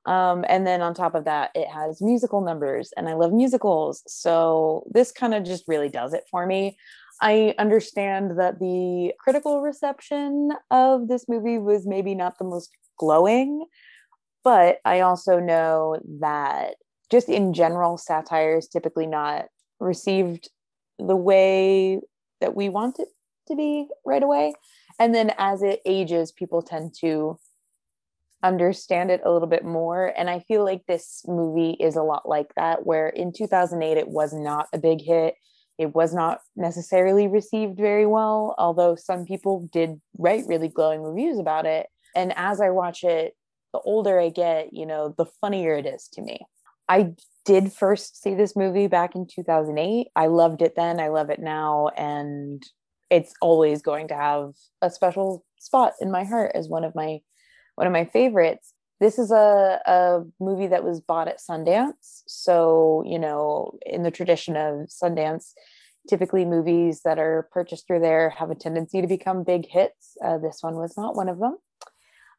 Um, and then on top of that, it has musical numbers, and I love musicals. So this kind of just really does it for me. I understand that the critical reception of this movie was maybe not the most glowing, but I also know that just in general, satire is typically not received the way that we want it to be right away. And then as it ages, people tend to understand it a little bit more. And I feel like this movie is a lot like that, where in 2008, it was not a big hit. It was not necessarily received very well, although some people did write really glowing reviews about it. And as I watch it, the older I get, you know, the funnier it is to me. I did first see this movie back in 2008. I loved it then, I love it now, and it's always going to have a special spot in my heart as one of my one of my favorites. This is a, a movie that was bought at Sundance. So, you know, in the tradition of Sundance, typically movies that are purchased through there have a tendency to become big hits. Uh, this one was not one of them.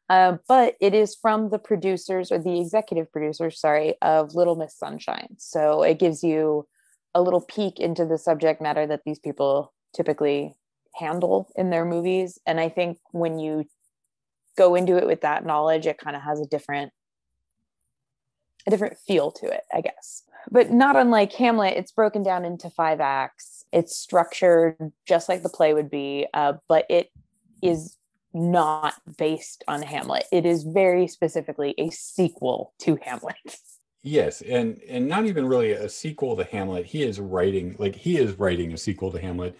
Uh, but it is from the producers or the executive producers, sorry, of Little Miss Sunshine. So it gives you a little peek into the subject matter that these people typically handle in their movies. And I think when you go into it with that knowledge, it kind of has a different a different feel to it, I guess. But not unlike Hamlet, it's broken down into five acts. It's structured just like the play would be, uh, but it is not based on Hamlet. It is very specifically a sequel to Hamlet. Yes, and and not even really a sequel to Hamlet. He is writing like he is writing a sequel to Hamlet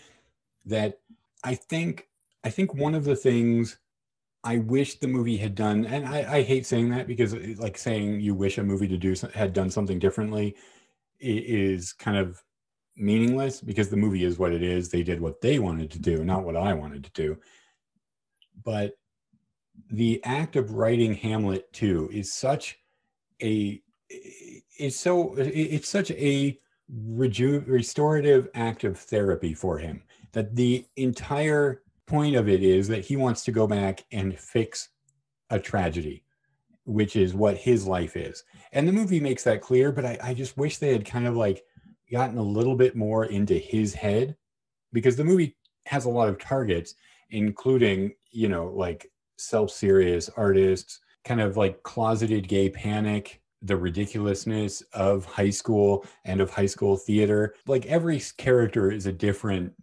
that I think I think one of the things I wish the movie had done, and I, I hate saying that because it- like saying you wish a movie to do had done something differently is kind of meaningless because the movie is what it is. They did what they wanted to do, not what I wanted to do. But the act of writing Hamlet 2 is such a eh, it's so eh, it's such a reju- restorative act of therapy for him that the entire point of it is that he wants to go back and fix a tragedy which is what his life is. And the movie makes that clear but I, I just wish they had kind of like gotten a little bit more into his head because the movie has a lot of targets including you know like self-serious artists kind of like closeted gay panic the ridiculousness of high school and of high school theater. Like every character is a different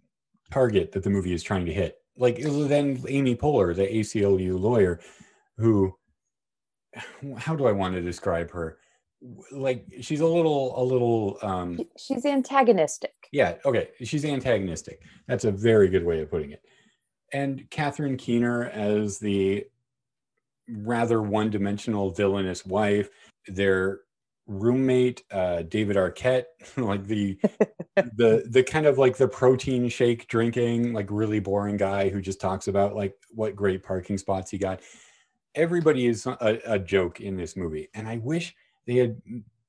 target that the movie is trying to hit like then amy poehler the aclu lawyer who how do i want to describe her like she's a little a little um She's antagonistic. yeah, okay. She's antagonistic. That's a very good way of putting it. And Catherine Keener as the rather one-dimensional villainous wife. Their roommate, uh, David Arquette, like the the the kind of like the protein shake drinking, like really boring guy who just talks about like what great parking spots he got. Everybody is a, a joke in this movie, and I wish they had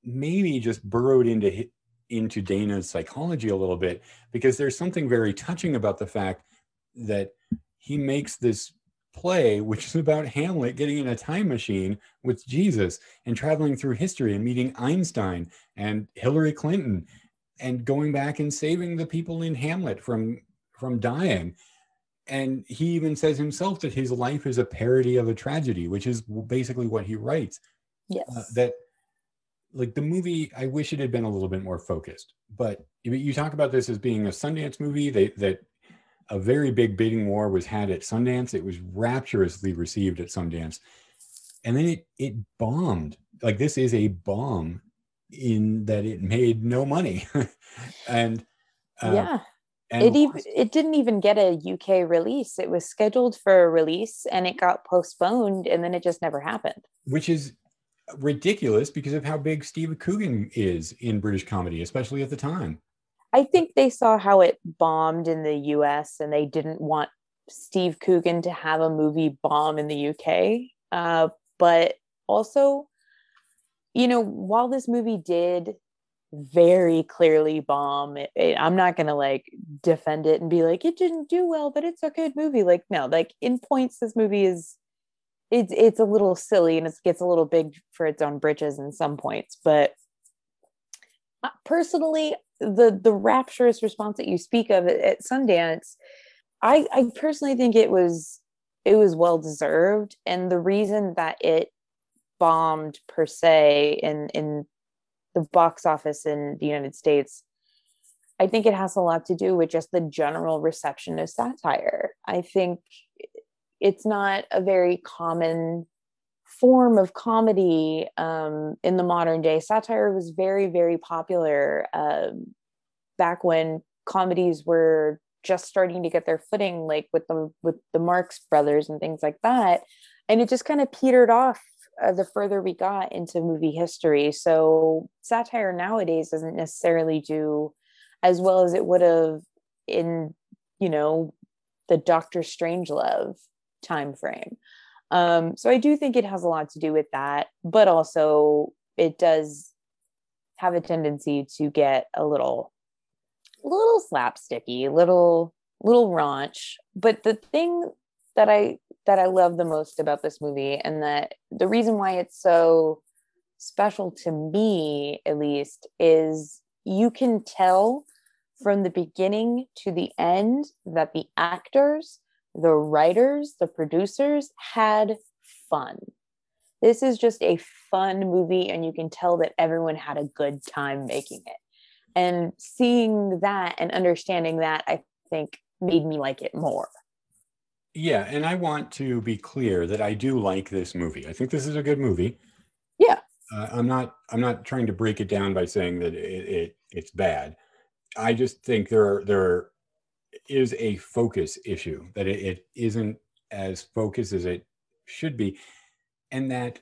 maybe just burrowed into into Dana's psychology a little bit because there's something very touching about the fact that he makes this play which is about Hamlet getting in a time machine with Jesus and traveling through history and meeting Einstein and Hillary Clinton and going back and saving the people in Hamlet from from dying and he even says himself that his life is a parody of a tragedy which is basically what he writes Yes. uh, that like the movie i wish it had been a little bit more focused but you, you talk about this as being a sundance movie they, that a very big bidding war was had at sundance it was rapturously received at sundance and then it it bombed. Like this is a bomb in that it made no money, and uh, yeah. and it even it didn't even get a UK release. It was scheduled for a release and it got postponed and then it just never happened. which is ridiculous because of how big Steve Coogan is in British comedy, especially at the time. I think they saw how it bombed in the US and they didn't want Steve Coogan to have a movie bomb in the UK. Uh, but also, you know, while this movie did very clearly bomb, it, it- I'm not going to like defend it and be like, it didn't do well, but it's a good movie. Like, no, like in points, this movie is. It's, it's a little silly and it gets a little big for its own britches in some points, but uh, personally the the rapturous response that you speak of at, at Sundance, I I personally think it was it was well deserved, and the reason that it bombed per se in in the box office in the United States, I think it has a lot to do with just the general reception of satire. I think it's not a very common form of comedy um, in the modern day. Satire was very, very popular um, back when comedies were just starting to get their footing, like with the with the Marx Brothers and things like that. And it just kind of petered off uh, the further we got into movie history. So satire nowadays doesn't necessarily do as well as it would have in, you know, the Doctor Strangelove time frame. Um, so I do think it has a lot to do with that, but also it does have a tendency to get a little, little slapsticky, little, little raunch. But the thing that I that I love the most about this movie, and that the reason why it's so special to me, at least, is you can tell from the beginning to the end that the actors the writers, the producers had fun. This is just a fun movie, and you can tell that everyone had a good time making it. And seeing that and understanding that, I think, made me like it more. Yeah, and I want to be clear that I do like this movie. I think this is a good movie. Yeah. Uh, I'm not. I'm not trying to break it down by saying that it, it it's bad. I just think there are there is a focus issue that it, it isn't as focused as it should be, and that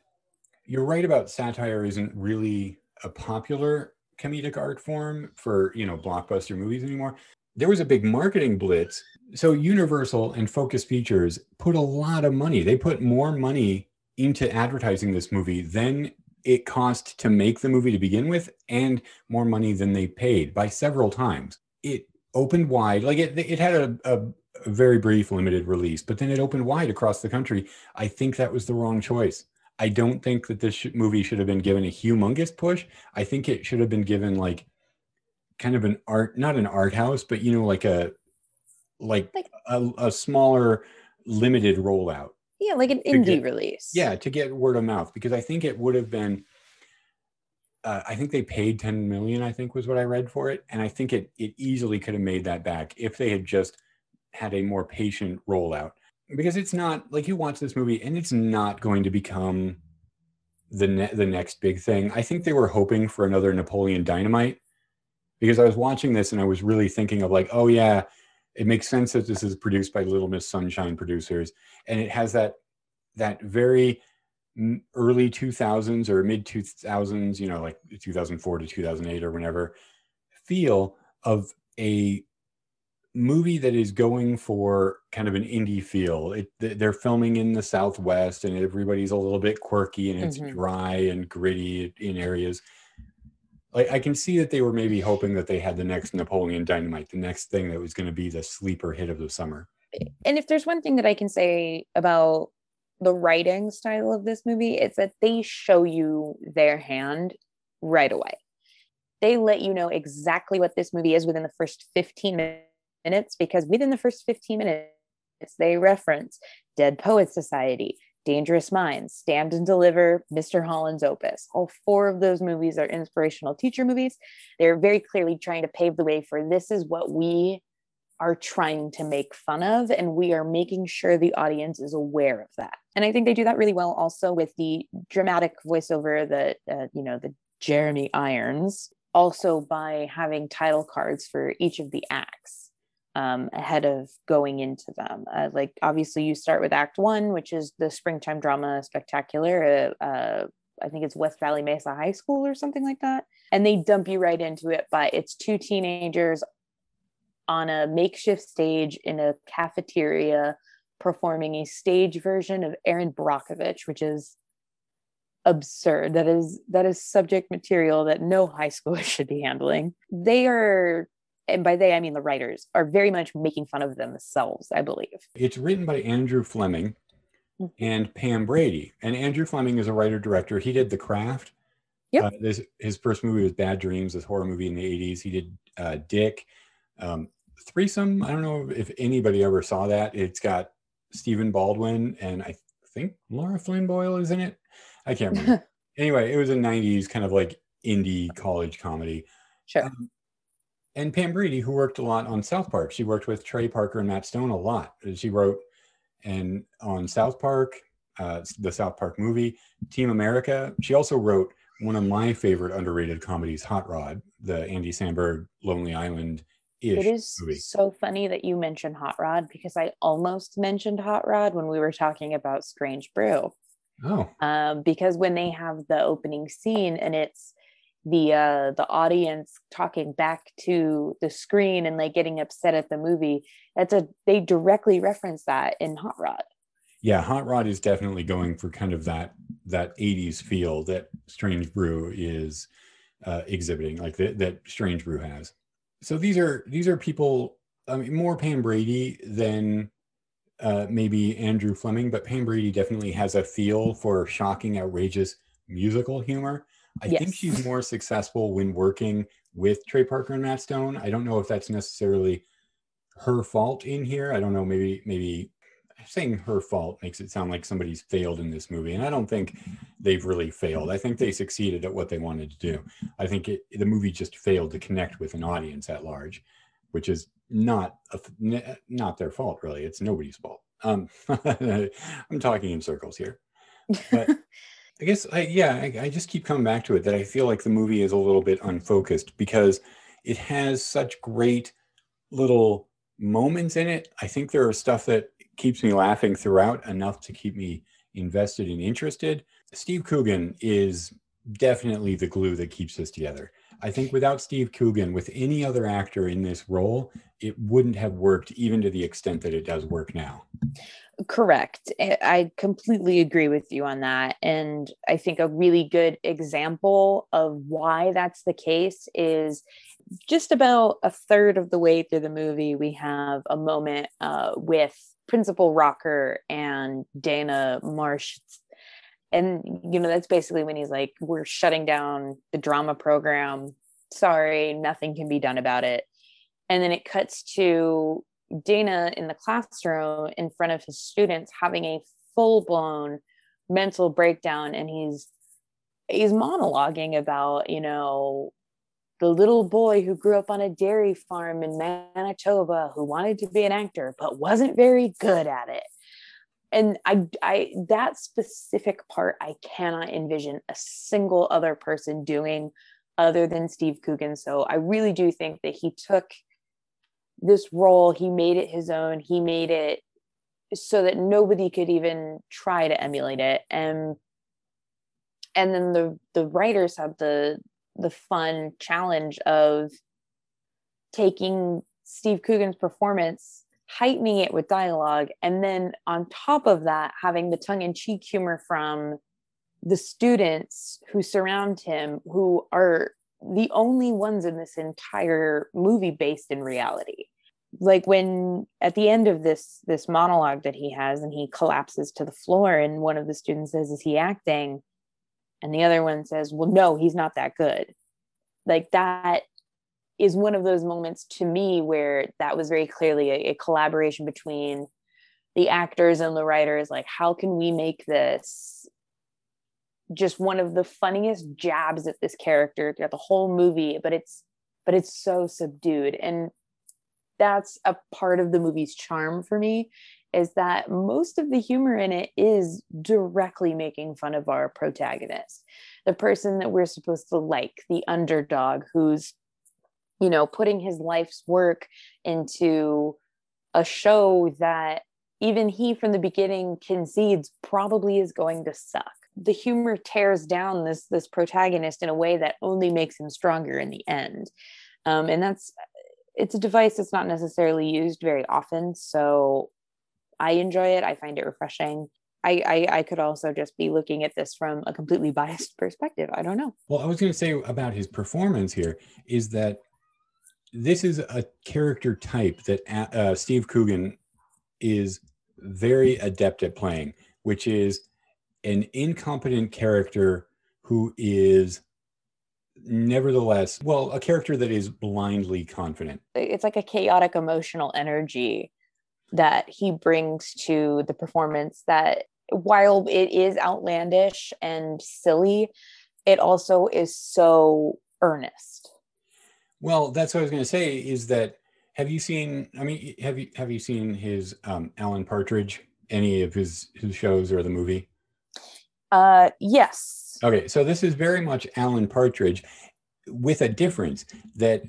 you're right about satire isn't really a popular comedic art form for you know blockbuster movies anymore. There was a big marketing blitz. So Universal and Focus Features put a lot of money. They put more money into advertising this movie than it cost to make the movie to begin with and more money than they paid by several times. It opened wide, like it, it had a, a, a very brief limited release, but then it opened wide across the country. I think that was the wrong choice. I don't think that this movie should have been given a humongous push. I think it should have been given like kind of an art, not an art house, but you know, like a like, a, a smaller limited rollout. Yeah, like an indie get- release. Yeah, to get word of mouth because I think it would have been. Uh, I think they paid 10 million. I think was what I read for it, and I think it it easily could have made that back if they had just had a more patient rollout. Because it's not like you watch this movie and it's not going to become the ne- the next big thing. I think they were hoping for another Napoleon Dynamite because I was watching this and I was really thinking of like, oh yeah, it makes sense that this is produced by Little Miss Sunshine producers, and it has that that very early 2000s or mid 2000s, you know, like 2004 to 2008 or whenever, feel of a movie that is going for kind of an indie feel. It, they're filming in the Southwest and everybody's a little bit quirky and it's Mhm. dry and gritty in areas. Like I can see that they were maybe hoping that they had the next Napoleon Dynamite, the next thing that was going to be the sleeper hit of the summer. and if there's one thing that I can say about the writing style of this movie, is that they show you their hand right away. They let you know exactly what this movie is within the first 15 minutes because within the first 15 minutes, they reference Dead Poets Society, Dangerous Minds, Stand and Deliver, Mr. Holland's Opus. All four of those movies are inspirational teacher movies. They're very clearly trying to pave the way for this is what we are trying to make fun of and we are making sure the audience is aware of that and I think they do that really well also with the dramatic voiceover that uh, you know the Jeremy Irons also by having title cards for each of the acts um, ahead of going into them. Uh, like obviously you start with Act One, which is the springtime drama spectacular. Uh, uh, I think it's West Valley Mesa High School or something like that, and they dump you right into it. But it's two teenagers on a makeshift stage in a cafeteria performing a stage version of Erin Brockovich, which is absurd. That is that is subject material that no high schooler should be handling. They are and by they I mean the writers are very much making fun of themselves, I believe. It's written by Andrew Fleming and Pam Brady. And Andrew Fleming is a writer director. He did The Craft. Yep. Uh, this, his first movie was Bad Dreams, this horror movie in the 80s. He did uh, Dick. Um, Threesome, I don't know if anybody ever saw that. It's got Stephen Baldwin and I think Lara Flynn Boyle is in it. I can't remember. anyway, it was a 90s kind of like indie college comedy. Sure. Um, and Pam Brady, who worked a lot on South Park, she worked with Trey Parker and Matt Stone a lot. She wrote and on South Park, uh, the South Park movie, Team America. She also wrote one of my favorite underrated comedies, Hot Rod, the Andy Samberg Lonely Island It is movie. so funny that you mentioned Hot Rod because I almost mentioned Hot Rod when we were talking about Strange Brew. Oh, um, because when they have the opening scene and it's the uh the audience talking back to the screen and like getting upset at the movie that's a they directly reference that in hot rod yeah, Hot Rod is definitely going for kind of that that 80s feel that Strange Brew is uh, exhibiting, like that that Strange Brew has. So these are these are people. I mean, more Pam Brady than uh, maybe Andrew Fleming, but Pam Brady definitely has a feel for shocking, outrageous musical humor. I think she's more successful when working with Trey Parker and Matt Stone. I don't know if that's necessarily her fault in here. I don't know. Maybe maybe saying her fault makes it sound like somebody's failed in this movie, and I don't think they've really failed. I think they succeeded at what they wanted to do. I think it, the movie just failed to connect with an audience at large, which is not a, not their fault really. It's nobody's fault. Um, I'm talking in circles here. But I guess I yeah, I, I just keep coming back to it that I feel like the movie is a little bit unfocused because it has such great little moments in it. I think there are stuff that keeps me laughing throughout enough to keep me invested and interested. Steve Coogan is definitely the glue that keeps us together. I think without Steve Coogan, with any other actor in this role, it wouldn't have worked even to the extent that it does work now. correct I- completely agree with you on that and i think a really good example of why that's the case is just about a third of the way through the movie we have a moment uh, with principal rocker and dana Marschz. And you know that's basically when he's like we're shutting down the drama program. Sorry nothing can be done about it. And then it cuts to dana in the classroom in front of his students having a full-blown mental breakdown. And he's he's monologuing about you know the little boy who grew up on a dairy farm in manitoba who wanted to be an actor but wasn't very good at it. And I, I that specific part i cannot envision a single other person doing other than steve coogan. So i really do think that he took this role he made it his own he made it so that nobody could even try to emulate it. And and then the the writers had the the fun challenge of taking steve coogan's performance heightening it with dialogue and then on top of that having the tongue-in-cheek humor from the students who surround him who are the only ones in this entire movie based in reality. Like when at the end of this this monologue that he has and he collapses to the floor and one of the students says is he acting and the other one says well no he's not that good. Like that is one of those moments to me where that was very clearly a, a collaboration between the actors and the writers. Like how can we make this just one of the funniest jabs at this character throughout the whole movie but it's but it's so subdued. And that's a part of the movie's charm for me is that most of the humor in it is directly making fun of our protagonist, the person that we're supposed to like, the underdog who's, you know, putting his life's work into a show that even he from the beginning concedes probably is going to suck. The humor tears down this this protagonist in a way that only makes him stronger in the end. Um, and that's it's a device that's not necessarily used very often. So I enjoy it. I find it refreshing. I, I, I could also just be looking at this from a completely biased perspective. I don't know. Well, I was going to say about his performance here is that this is a character type that uh, Steve Coogan is very adept at playing, which is an incompetent character who is nevertheless, well, a character that is blindly confident. It's like a chaotic emotional energy that he brings to the performance that while it is outlandish and silly, it also is so earnest. Well, that's what I was going to say is that have you seen I mean have you have you seen his um Alan Partridge any of his his shows or the movie? Uh yes. Okay, so this is very much Alan Partridge with a difference that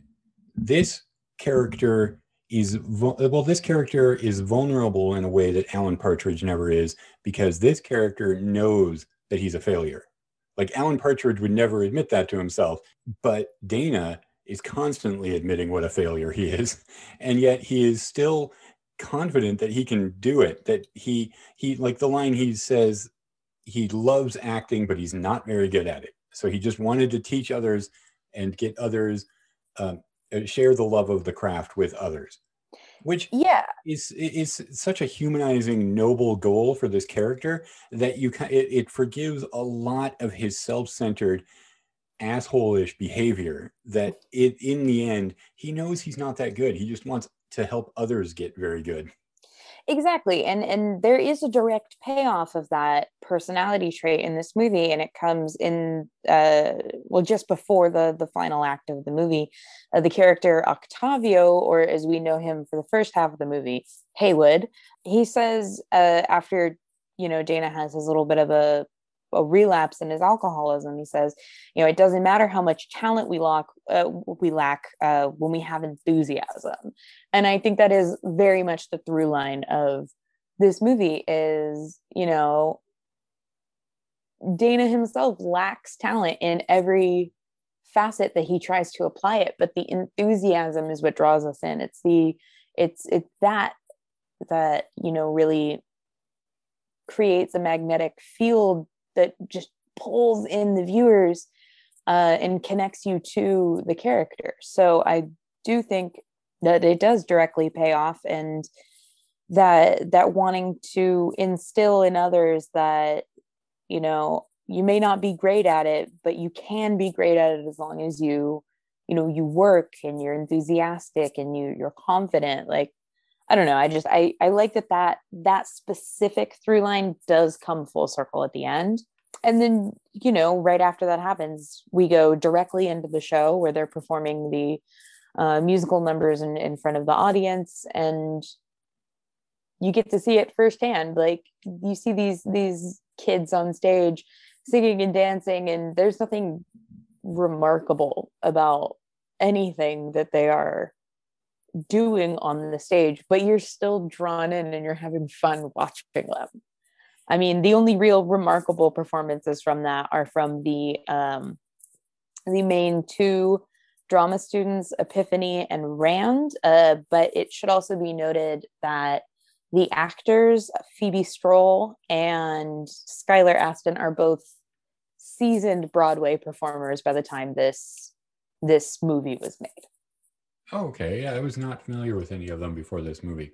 this character is well this character is vulnerable in a way that alan partridge never is because this character knows that he's a failure. Like alan partridge would never admit that to himself but dana is constantly admitting what a failure he is and yet he is still confident that he can do it that he he like the line he says he loves acting but he's not very good at it. So he just wanted to teach others and get others um, Uh, share the love of the craft with others which yeah. is is such a humanizing noble goal for this character that you it, it forgives a lot of his self-centered asshole-ish behavior that it in the end he knows he's not that good. He just wants to help others get very good exactly and and there is a direct payoff of that personality trait in this movie and it comes in uh well just before the the final act of the movie. Uh, the character octavio or as we know him for the first half of the movie haywood he says uh after you know dana has his little bit of a a relapse in his alcoholism. He says, you know, it doesn't matter how much talent we lack, uh, we lack uh, when we have enthusiasm. And I think that is very much the through line of this movie is, you know, Dana himself lacks talent in every facet that he tries to apply it, but the enthusiasm is what draws us in. It's the, it's, it's that, that, you know, really creates a magnetic field that just pulls in the viewers uh, and connects you to the character. So I do think that it does directly pay off and that that wanting to instill in others that you know you may not be great at it but you can be great at it as long as you you know you work and you're enthusiastic and you you're confident like i don't know. I just i i like that that that specific through line does come full circle at the end. And then you know right after that happens we go directly into the show where they're performing the uh, musical numbers in, in front of the audience. And you get to see it firsthand. Like you see these these kids on stage singing and dancing and there's nothing remarkable about anything that they are doing on the stage but you're still drawn in and you're having fun watching them I mean, the only real remarkable performances from that are from the um, the main two drama students, Epiphany and Rand. Uh, but it should also be noted that the actors, Phoebe Strole and Skylar Astin, are both seasoned Broadway performers by the time this this movie was made. Okay, yeah, I was not familiar with any of them before this movie.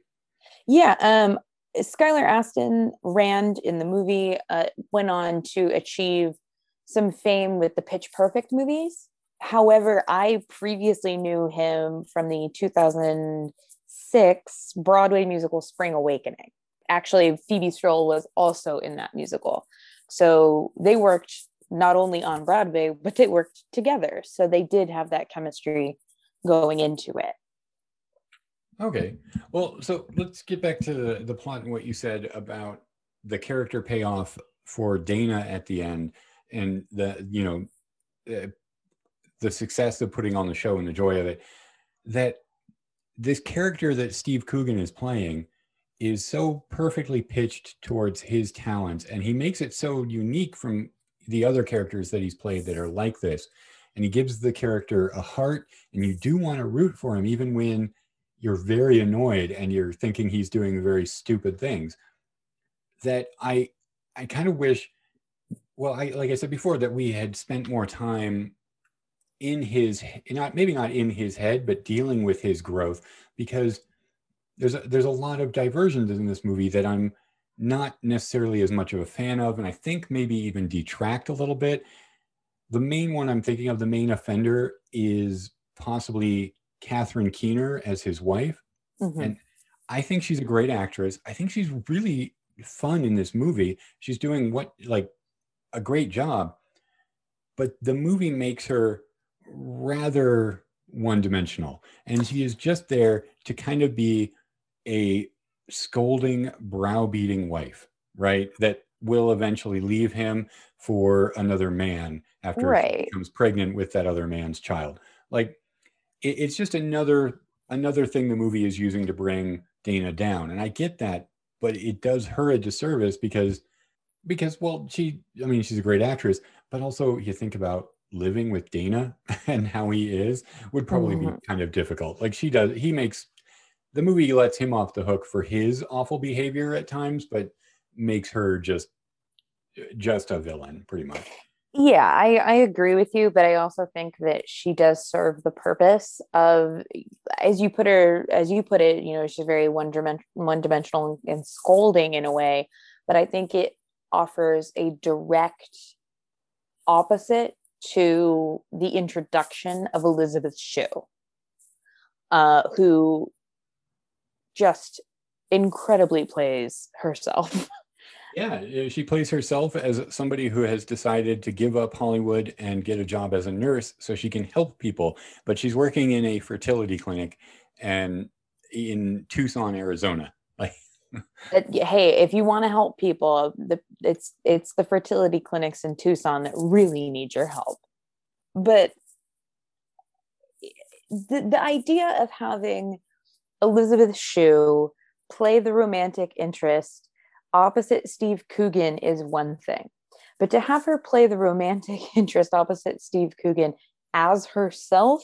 Yeah, um, Skylar Astin, Rand in the movie, uh, went on to achieve some fame with the Pitch Perfect movies. However, I previously knew him from the 2006 Broadway musical Spring Awakening. Actually, Phoebe Strole was also in that musical. So they worked not only on Broadway, but they worked together. So they did have that chemistry going into it. Okay. Well, so let's get back to the, the plot and what you said about the character payoff for Dana at the end and the, you know, uh, the success of putting on the show and the joy of it. That this character that Steve Coogan is playing is so perfectly pitched towards his talents and he makes it so unique from the other characters that he's played that are like this. And he gives the character a heart and you do want to root for him even when you're very annoyed and you're thinking he's doing very stupid things. That i i kind of wish well i like i said before that we had spent more time in his not maybe not in his head but dealing with his growth because there's a, there's a lot of diversions in this movie that i'm not necessarily as much of a fan of and i think maybe even detract a little bit the main one i'm thinking of the main offender is possibly Catherine Keener as his wife. Mhm. And I think she's a great actress. I think she's really fun in this movie. She's doing what like a great job. But the movie makes her rather one dimensional. And she is just there to kind of be a scolding, browbeating wife, right? That will eventually leave him for another man after she Right. becomes pregnant with that other man's child. Like it, it's just another another thing the movie is using to bring Dana down. And I get that, but it does her a disservice because because well, she I mean, she's a great actress, but also you think about living with Dana and how he is would probably Mhm. be kind of difficult. Like she does he makes the movie lets him off the hook for his awful behavior at times, but makes her just just a villain pretty much. Yeah, I, I agree with you, but I also think that she does serve the purpose of, as you put her, as you put it, you know, she's very one dimension, one dimensional and scolding in a way. But I think it offers a direct opposite to the introduction of Elisabeth Shue, uh, who just incredibly plays herself. Yeah, uh, she plays herself as somebody who has decided to give up Hollywood and get a job as a nurse so she can help people. But she's working in a fertility clinic and in Tucson, Arizona. Like, hey, if you want to help people, the it's it's the fertility clinics in Tucson that really need your help. But the, the idea of having Elisabeth Shue play the romantic interest opposite Steve Coogan is one thing. But to have her play the romantic interest opposite Steve Coogan as herself,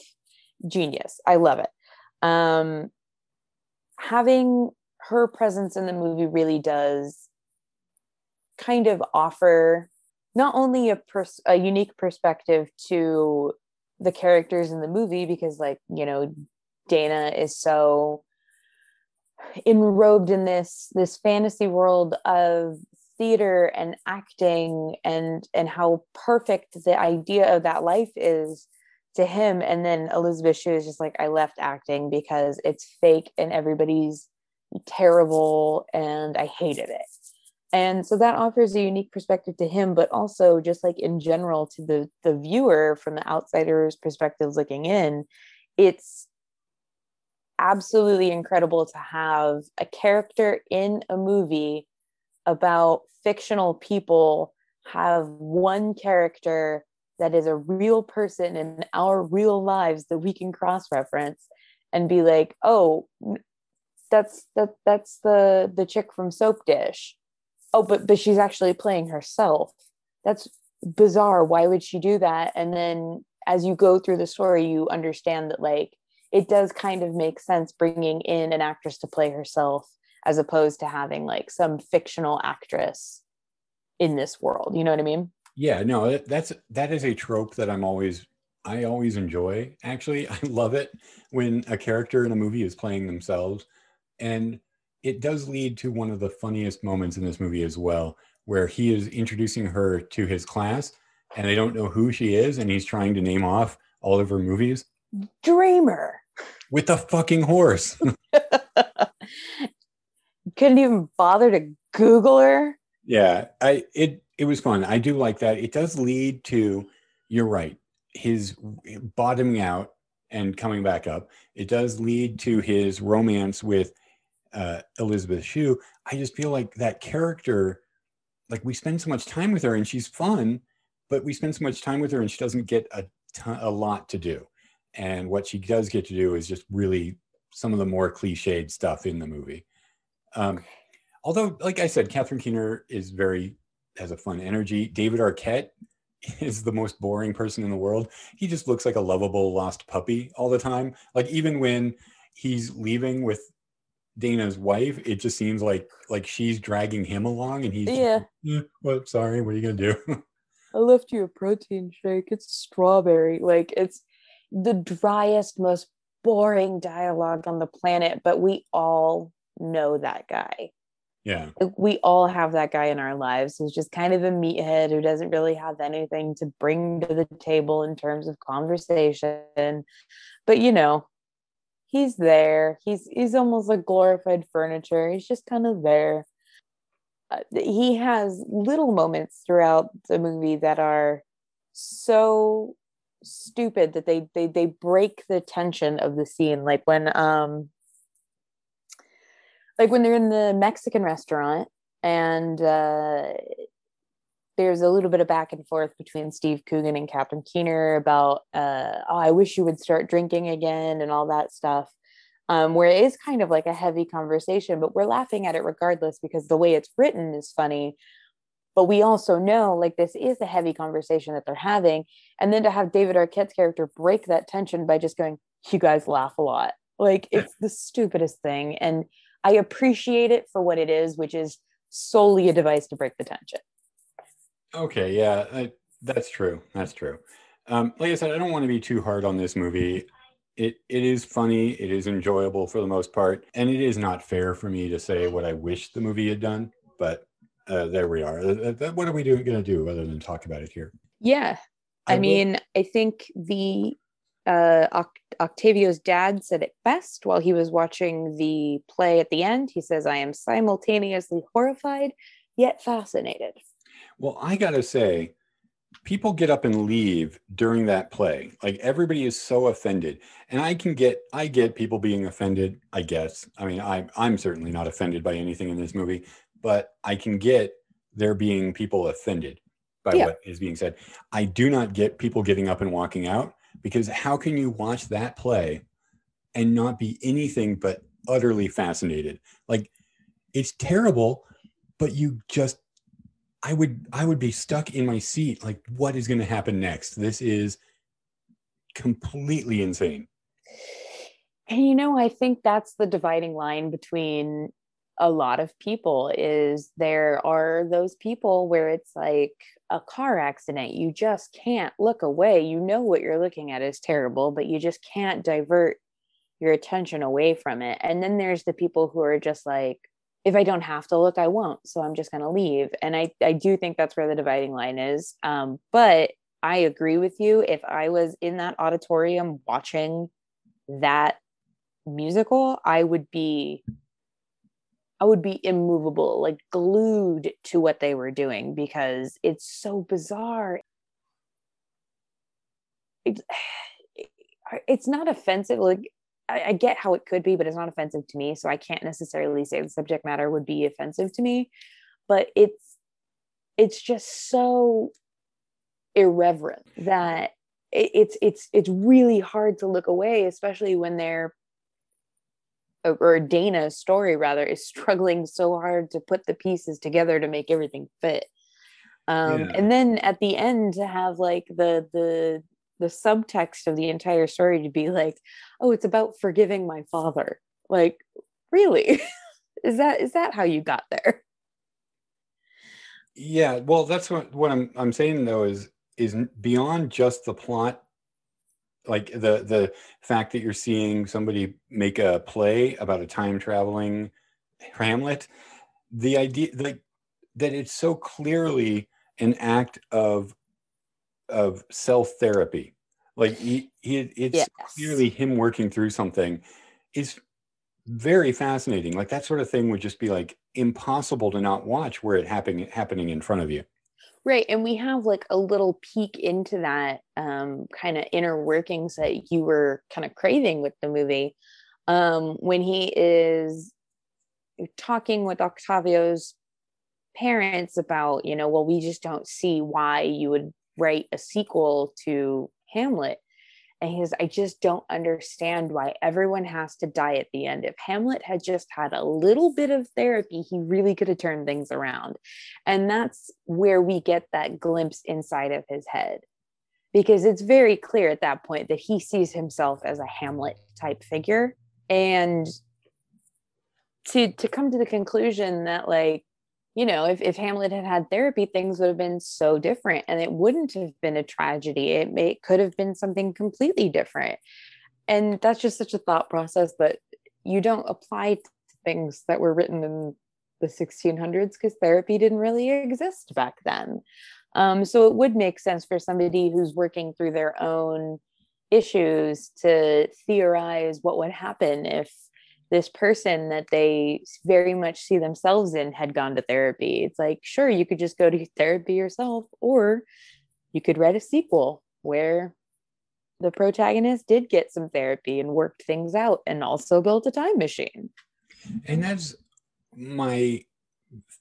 genius. I love it. Um, having her presence in the movie really does kind of offer not only a pers- a unique perspective to the characters in the movie because like you know Dana is so enrobed in this this fantasy world of theater and acting and and how perfect the idea of that life is to him and then Elisabeth Shue is just like I left acting because it's fake and everybody's terrible and I hated it. And so that offers a unique perspective to him, but also just like in general to the the viewer from the outsider's perspective looking in, it's absolutely incredible to have a character in a movie about fictional people have one character that is a real person in our real lives that we can cross reference and be like, oh, that's that that's the the chick from Soapdish. Oh, but but she's actually playing herself. That's bizarre. Why would she do that? And then as you go through the story, you understand that like it does kind of make sense bringing in an actress to play herself as opposed to having like some fictional actress in this world. You know what I mean? yeah, no, that- that's that is a trope that I'm always I always enjoy. Actually, I love it when a character in a movie is playing themselves, and it does lead to one of the funniest moments in this movie as well, where he is introducing her to his class, and they don't know who she is, and he's trying to name off all of her movies Dreamer. With a fucking horse. Couldn't even bother to Google her. yeah i it it was fun i do like that it does lead to you're right his bottoming out and coming back up. It does lead to his romance with uh, Elisabeth Shue. I just feel like that character, like we spend so much time with her and she's fun, but we spend so much time with her and she doesn't get a ton, a lot to do. And what she does get to do is just really some of the more cliched stuff in the movie. Um, although, like I said, Catherine Keener is very has a fun energy. David Arquette is the most boring person in the world. He just looks like a lovable lost puppy all the time. Like even when he's leaving with Dana's wife, it just seems like like she's dragging him along, and he's Yeah. Just, "Eh, well, sorry, what are you gonna do? I left you a protein shake. It's strawberry. Like it's the driest, most boring dialogue on the planet, but we all know that guy. yeah, We all have that guy in our lives who's just kind of a meathead who doesn't really have anything to bring to the table in terms of conversation. But you know, he's there. He's he's almost like glorified furniture. He's just kind of there. Uh, he has little moments throughout the movie that are so stupid that they they they break the tension of the scene. Like when um like when they're in the Mexican restaurant and uh there's a little bit of back and forth between Steve Coogan and Catherine Keener about uh oh I wish you would start drinking again and all that stuff um where it is kind of like a heavy conversation but we're laughing at it regardless because the way it's written is funny but we also know like this is a heavy conversation that they're having and then to have david arquette's character break that tension by just going you guys laugh a lot like it's the stupidest thing and i appreciate it for what it is which is solely a device to break the tension okay, yeah, I, that's true. That's true. Um, like I said, I don't want to be too hard on this movie. It it is funny. It is enjoyable for the most part, and it is not fair for me to say what I wish the movie had done. But uh, there we are. Uh, uh, What are we? Going to do other than talk about it here? yeah I i, will- mean i think the uh Oct- octavio's dad said it best while he was watching the play at the end he says i am simultaneously horrified yet fascinated Well, I gotta say, people get up and leave during that play. Like everybody is so offended, and I can get, I get people being offended. I guess. I mean, I, I'm certainly not offended by anything in this movie, but I can get there being people offended by Yeah. what is being said. I do not get people getting up and walking out because how can you watch that play and not be anything but utterly fascinated? Like it's terrible, but you just I would I would be stuck in my seat like what is going to happen next? This is completely insane. And you know, I think that's the dividing line between a lot of people is there are those people where it's like a car accident. You just can't look away. You know what you're looking at is terrible, but you just can't divert your attention away from it. And then there's the people who are just like, if I don't have to look, I won't. So I'm just going to leave. And I, I do think that's where the dividing line is. Um, but I agree with you. If I was in that auditorium watching that musical, I would be I would be immovable, like glued to what they were doing because it's so bizarre. It's, not offensive. Like I, I get how it could be, but it's not offensive to me. So I can't necessarily say the subject matter would be offensive to me. But it's it's just so irreverent that it, it's it's it's really hard to look away, especially when they're or- Dana's story rather is struggling so hard to put the pieces together to make everything fit. Um, Yeah. And then at the end to have like the the the subtext of the entire story to be like, oh, it's about forgiving my father. Like, really? is that is that how you got there? Yeah, well, that's what what I'm I'm saying though is is beyond just the plot, like the the fact that you're seeing somebody make a play about a time traveling Hamlet, the idea like that it's so clearly an act of of self therapy. Like he, he it's Yes. clearly him working through something is very fascinating. Like that sort of thing would just be like impossible to not watch were it happening happening in front of you. Right. And we have like a little peek into that um, kind of inner workings that you were kind of craving with the movie. Um, when he is talking with Octavio's parents about, you know, well, we just don't see why you would write a sequel to Hamlet. And he says, I just don't understand why everyone has to die at the end. If Hamlet had just had a little bit of therapy, he really could have turned things around. And that's where we get that glimpse inside of his head. Because it's very clear at that point that he sees himself as a Hamlet type figure. And to to come to the conclusion that like you know if, if hamlet had had therapy things would have been so different and it wouldn't have been a tragedy. It may it could have been something completely different. And that's just such a thought process that you don't apply to things that were written in the 1600s because therapy didn't really exist back then. Um, so it would make sense for somebody who's working through their own issues to theorize what would happen if this person that they very much see themselves in had gone to therapy. It's like, sure, you could just go to therapy yourself, or you could write a sequel where the protagonist did get some therapy and worked things out and also built a time machine. And that's my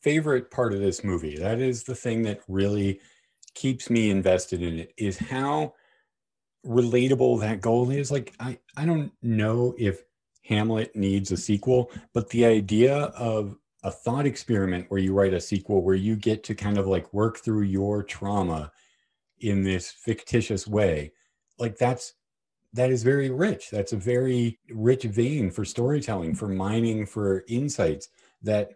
favorite part of this movie. That is the thing that really keeps me invested in it is how relatable that goal is. Like I I don't know if Hamlet needs a sequel, but the idea of a thought experiment where you write a sequel where you get to kind of like work through your trauma in this fictitious way, like that's that is very rich. That's a very rich vein for storytelling, for mining, for insights that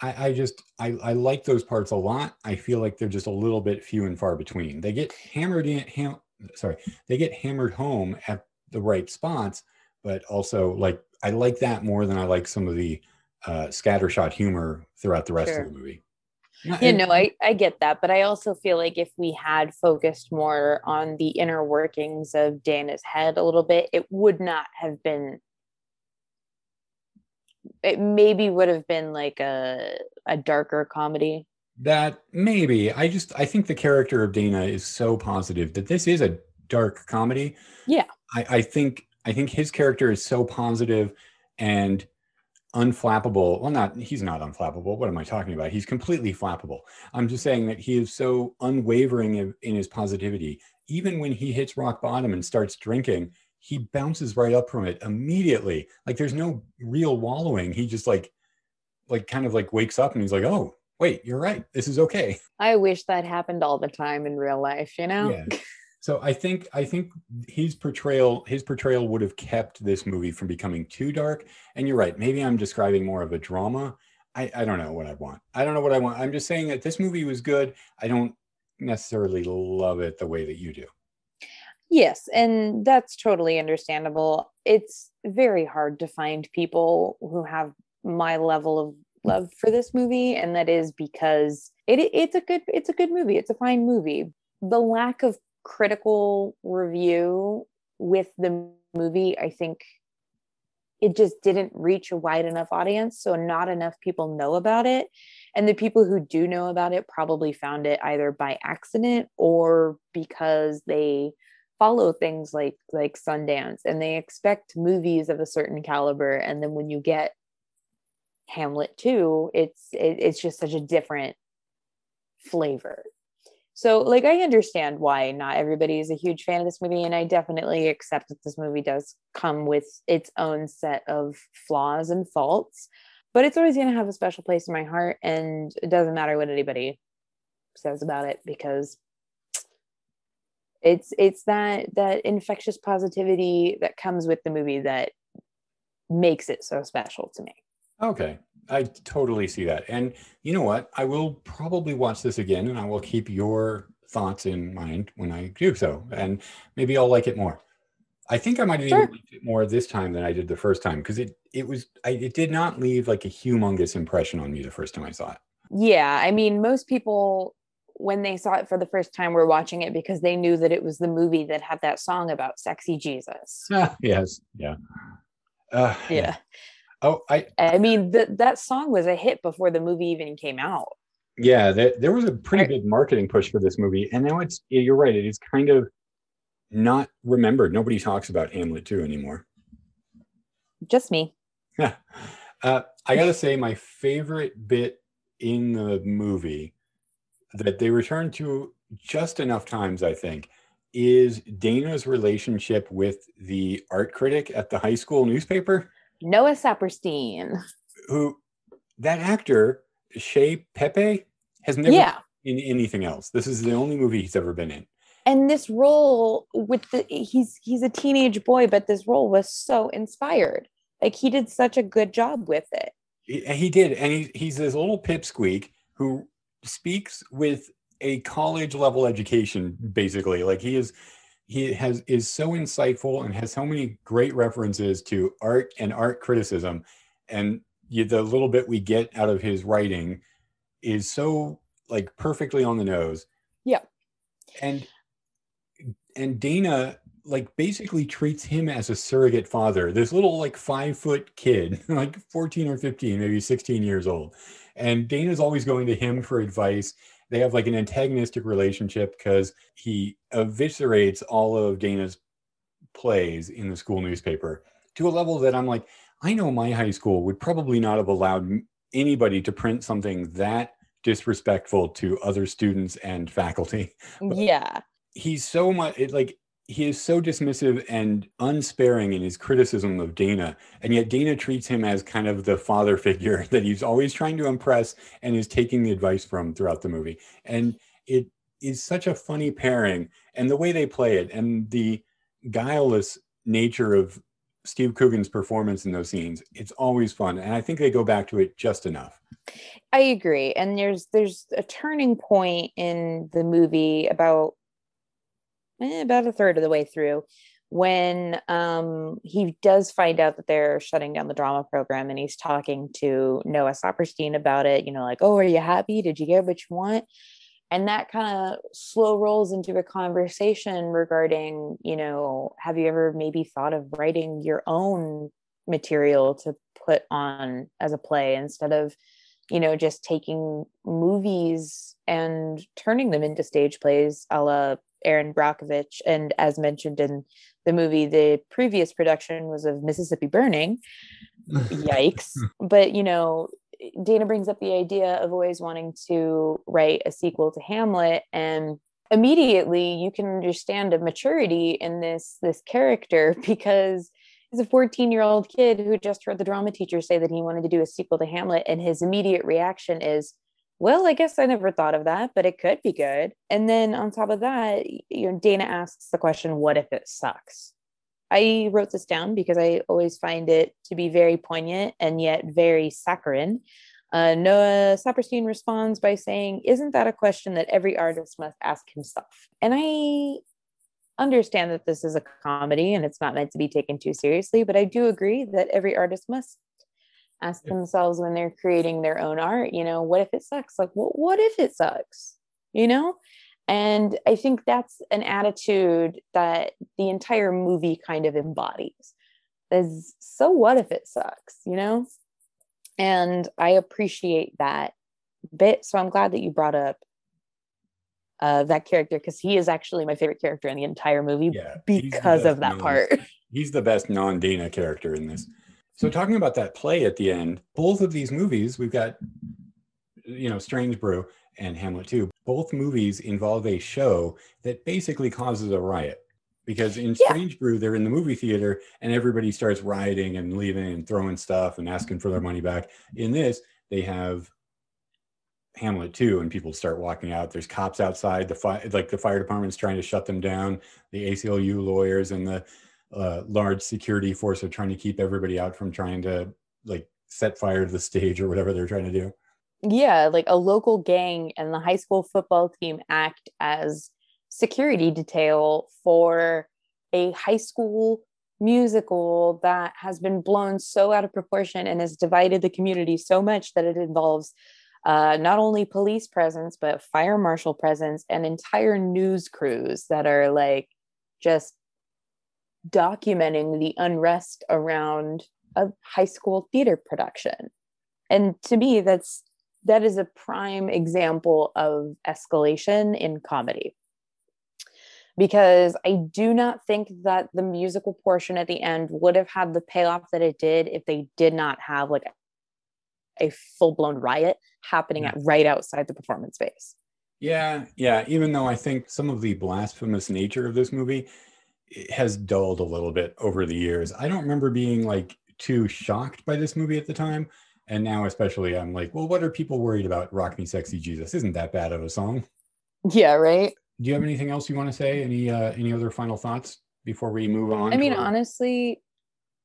I, I just I, I like those parts a lot. I feel like they're just a little bit few and far between. They get hammered in ham, sorry, they get hammered home at the right spots, but also like I like that more than I like some of the uh, scattershot humor throughout the rest Sure. of the movie. Yeah, no, I, I get that. But I also feel like if we had focused more on the inner workings of Dana's head a little bit, it would not have been it maybe would have been like a a darker comedy. That maybe I just I think the character of Dana is so positive that this is a dark comedy. Yeah. I, I think I think his character is so positive and unflappable. Well, not he's not unflappable. What am I talking about? He's completely flappable. I'm just saying that he is so unwavering in, in his positivity. Even when he hits rock bottom and starts drinking, he bounces right up from it immediately. Like there's no real wallowing. He just like like kind of like wakes up and he's like, "Oh, wait, you're right. This is okay." I wish that happened all the time in real life, you know? Yeah. So I think I think his portrayal his portrayal would have kept this movie from becoming too dark. And you're right. Maybe I'm describing more of a drama. I, I don't know what I want. I don't know what I want. I'm just saying that this movie was good. I don't necessarily love it the way that you do. Yes, and that's totally understandable. It's very hard to find people who have my level of love for this movie, and that is because it it's a good it's a good movie. It's a fine movie. The lack of critical review with the movie, I think it just didn't reach a wide enough audience, so not enough people know about it. And the people who do know about it probably found it either by accident or because they follow things like like Sundance and they expect movies of a certain caliber and then when you get Hamlet 2 it's it, it's just such a different flavor. So like I understand why not everybody is a huge fan of this movie and I definitely accept that this movie does come with its own set of flaws and faults but it's always going to have a special place in my heart and it doesn't matter what anybody says about it because it's it's that that infectious positivity that comes with the movie that makes it so special to me Okay. I totally see that. And you know what? I will probably watch this again and I will keep your thoughts in mind when I do so. And maybe I'll like it more. I think I might have Sure. even liked it more this time than I did the first time because it it was I, it did not leave like a humongous impression on me the first time I saw it. yeah i mean most people when they saw it for the first time were watching it because they knew that it was the movie that had that song about sexy jesus Ah, yes. Yeah. Uh, yeah Oh, I i mean that that song was a hit before the movie even came out Yeah, there, there was a pretty big marketing push for this movie, and now it's you're right. It is kind of not remembered. Nobody talks about Hamlet 2 anymore. Just me. uh, I gotta say, my favorite bit in the movie that they return to just enough times, I think, is Dana's relationship with the art critic at the high school newspaper. Noah Saperstein. Who that actor, Shea Pepe, has never Yeah. been in anything else. This is the only movie he's ever been in. And this role with the he's he's a teenage boy, but this role was so inspired. Like he did such a good job with it. He, he did, and he, he's this little pipsqueak who speaks with a college level education, basically. Like he is, he has is so insightful and has so many great references to art and art criticism, and you, the little bit we get out of his writing is so like perfectly on the nose. Yeah. And and Dana like basically treats him as a surrogate father. This little like five foot kid, like 14 or 15, maybe 16 years old. And Dana's always going to him for advice. They have like an antagonistic relationship because he eviscerates all of Dana's plays in the school newspaper to a level that I'm like, I know my high school would probably not have allowed anybody to print something that disrespectful to other students and faculty Yeah. he's so much it, like he is so dismissive and unsparing in his criticism of Dana, and yet Dana treats him as kind of the father figure that he's always trying to impress and is taking the advice from throughout the movie. And it is such a funny pairing, and the way they play it, and the guileless nature of Steve Coogan's performance in those scenes, it's always fun. And I think they go back to it just enough. I agree. And there's there's a turning point in the movie about eh, about a third of the way through when um he does find out that they're shutting down the drama program and he's talking to Noah Saperstein about it, you know, like, oh, are you happy? Did you get what you want? And that kind of slow rolls into a conversation regarding, you know, have you ever maybe thought of writing your own material to put on as a play instead of you know, just taking movies and turning them into stage plays a la Erin Brockovich. And as mentioned in the movie, the previous production was of Mississippi Burning. Yikes. but, you know, Dana brings up the idea of always wanting to write a sequel to Hamlet and immediately you can understand a maturity in this this character because he's a 14 year old kid who just heard the drama teacher say that he wanted to do a sequel to Hamlet. And his immediate reaction is, well, I guess I never thought of that, but it could be good. And then on top of that, you know, Dana asks the question, what if it sucks? I wrote this down because I always find it to be very poignant and yet very saccharine. Uh, Noah Saperstein responds by saying, Isn't that a question that every artist must ask himself? And I understand that this is a comedy and it's not meant to be taken too seriously, but I do agree that every artist must ask themselves when they're creating their own art, you know, what if it sucks? Like, what, what if it sucks? You know? And I think that's an attitude that the entire movie kind of embodies. Is so what if it sucks, you know? And I appreciate that bit. So I'm glad that you brought up uh, that character because he is actually my favorite character in the entire movie Yeah, because of that non- part. He's the best non-Dana character in this. So talking about that play at the end, both of these movies, we've got you know, Strange Brew and Hamlet 2. Both movies involve a show that basically causes a riot. Because in Strange Brew, they're in the movie theater and everybody starts rioting and leaving and throwing stuff and asking for their money back. In this, they have Hamlet 2 and people start walking out. There's cops outside. The fire, like the fire department's trying to shut them down. The ACLU lawyers and the uh, large security force are trying to keep everybody out from trying to like set fire to the stage or whatever they're trying to do. yeah, like a local gang and the high school football team act as security detail for a high school musical that has been blown so out of proportion and has divided the community so much that it involves uh, not only police presence but fire marshal presence and entire news crews that are like just documenting the unrest around a high school theater production and to me that's that is a prime example of escalation in comedy because I do not think that the musical portion at the end would have had the payoff that it did if they did not have like a full blown riot happening at right outside the performance space. Yeah, yeah. Even though I think some of the blasphemous nature of this movie has dulled a little bit over the years. I don't remember being like too shocked by this movie at the time. And now, especially, I'm like, well, what are people worried about? Rock Me Sexy Jesus isn't that bad of a song. Yeah, right. Do you have anything else you want to say? Any uh, any other final thoughts before we move on? I mean, honestly,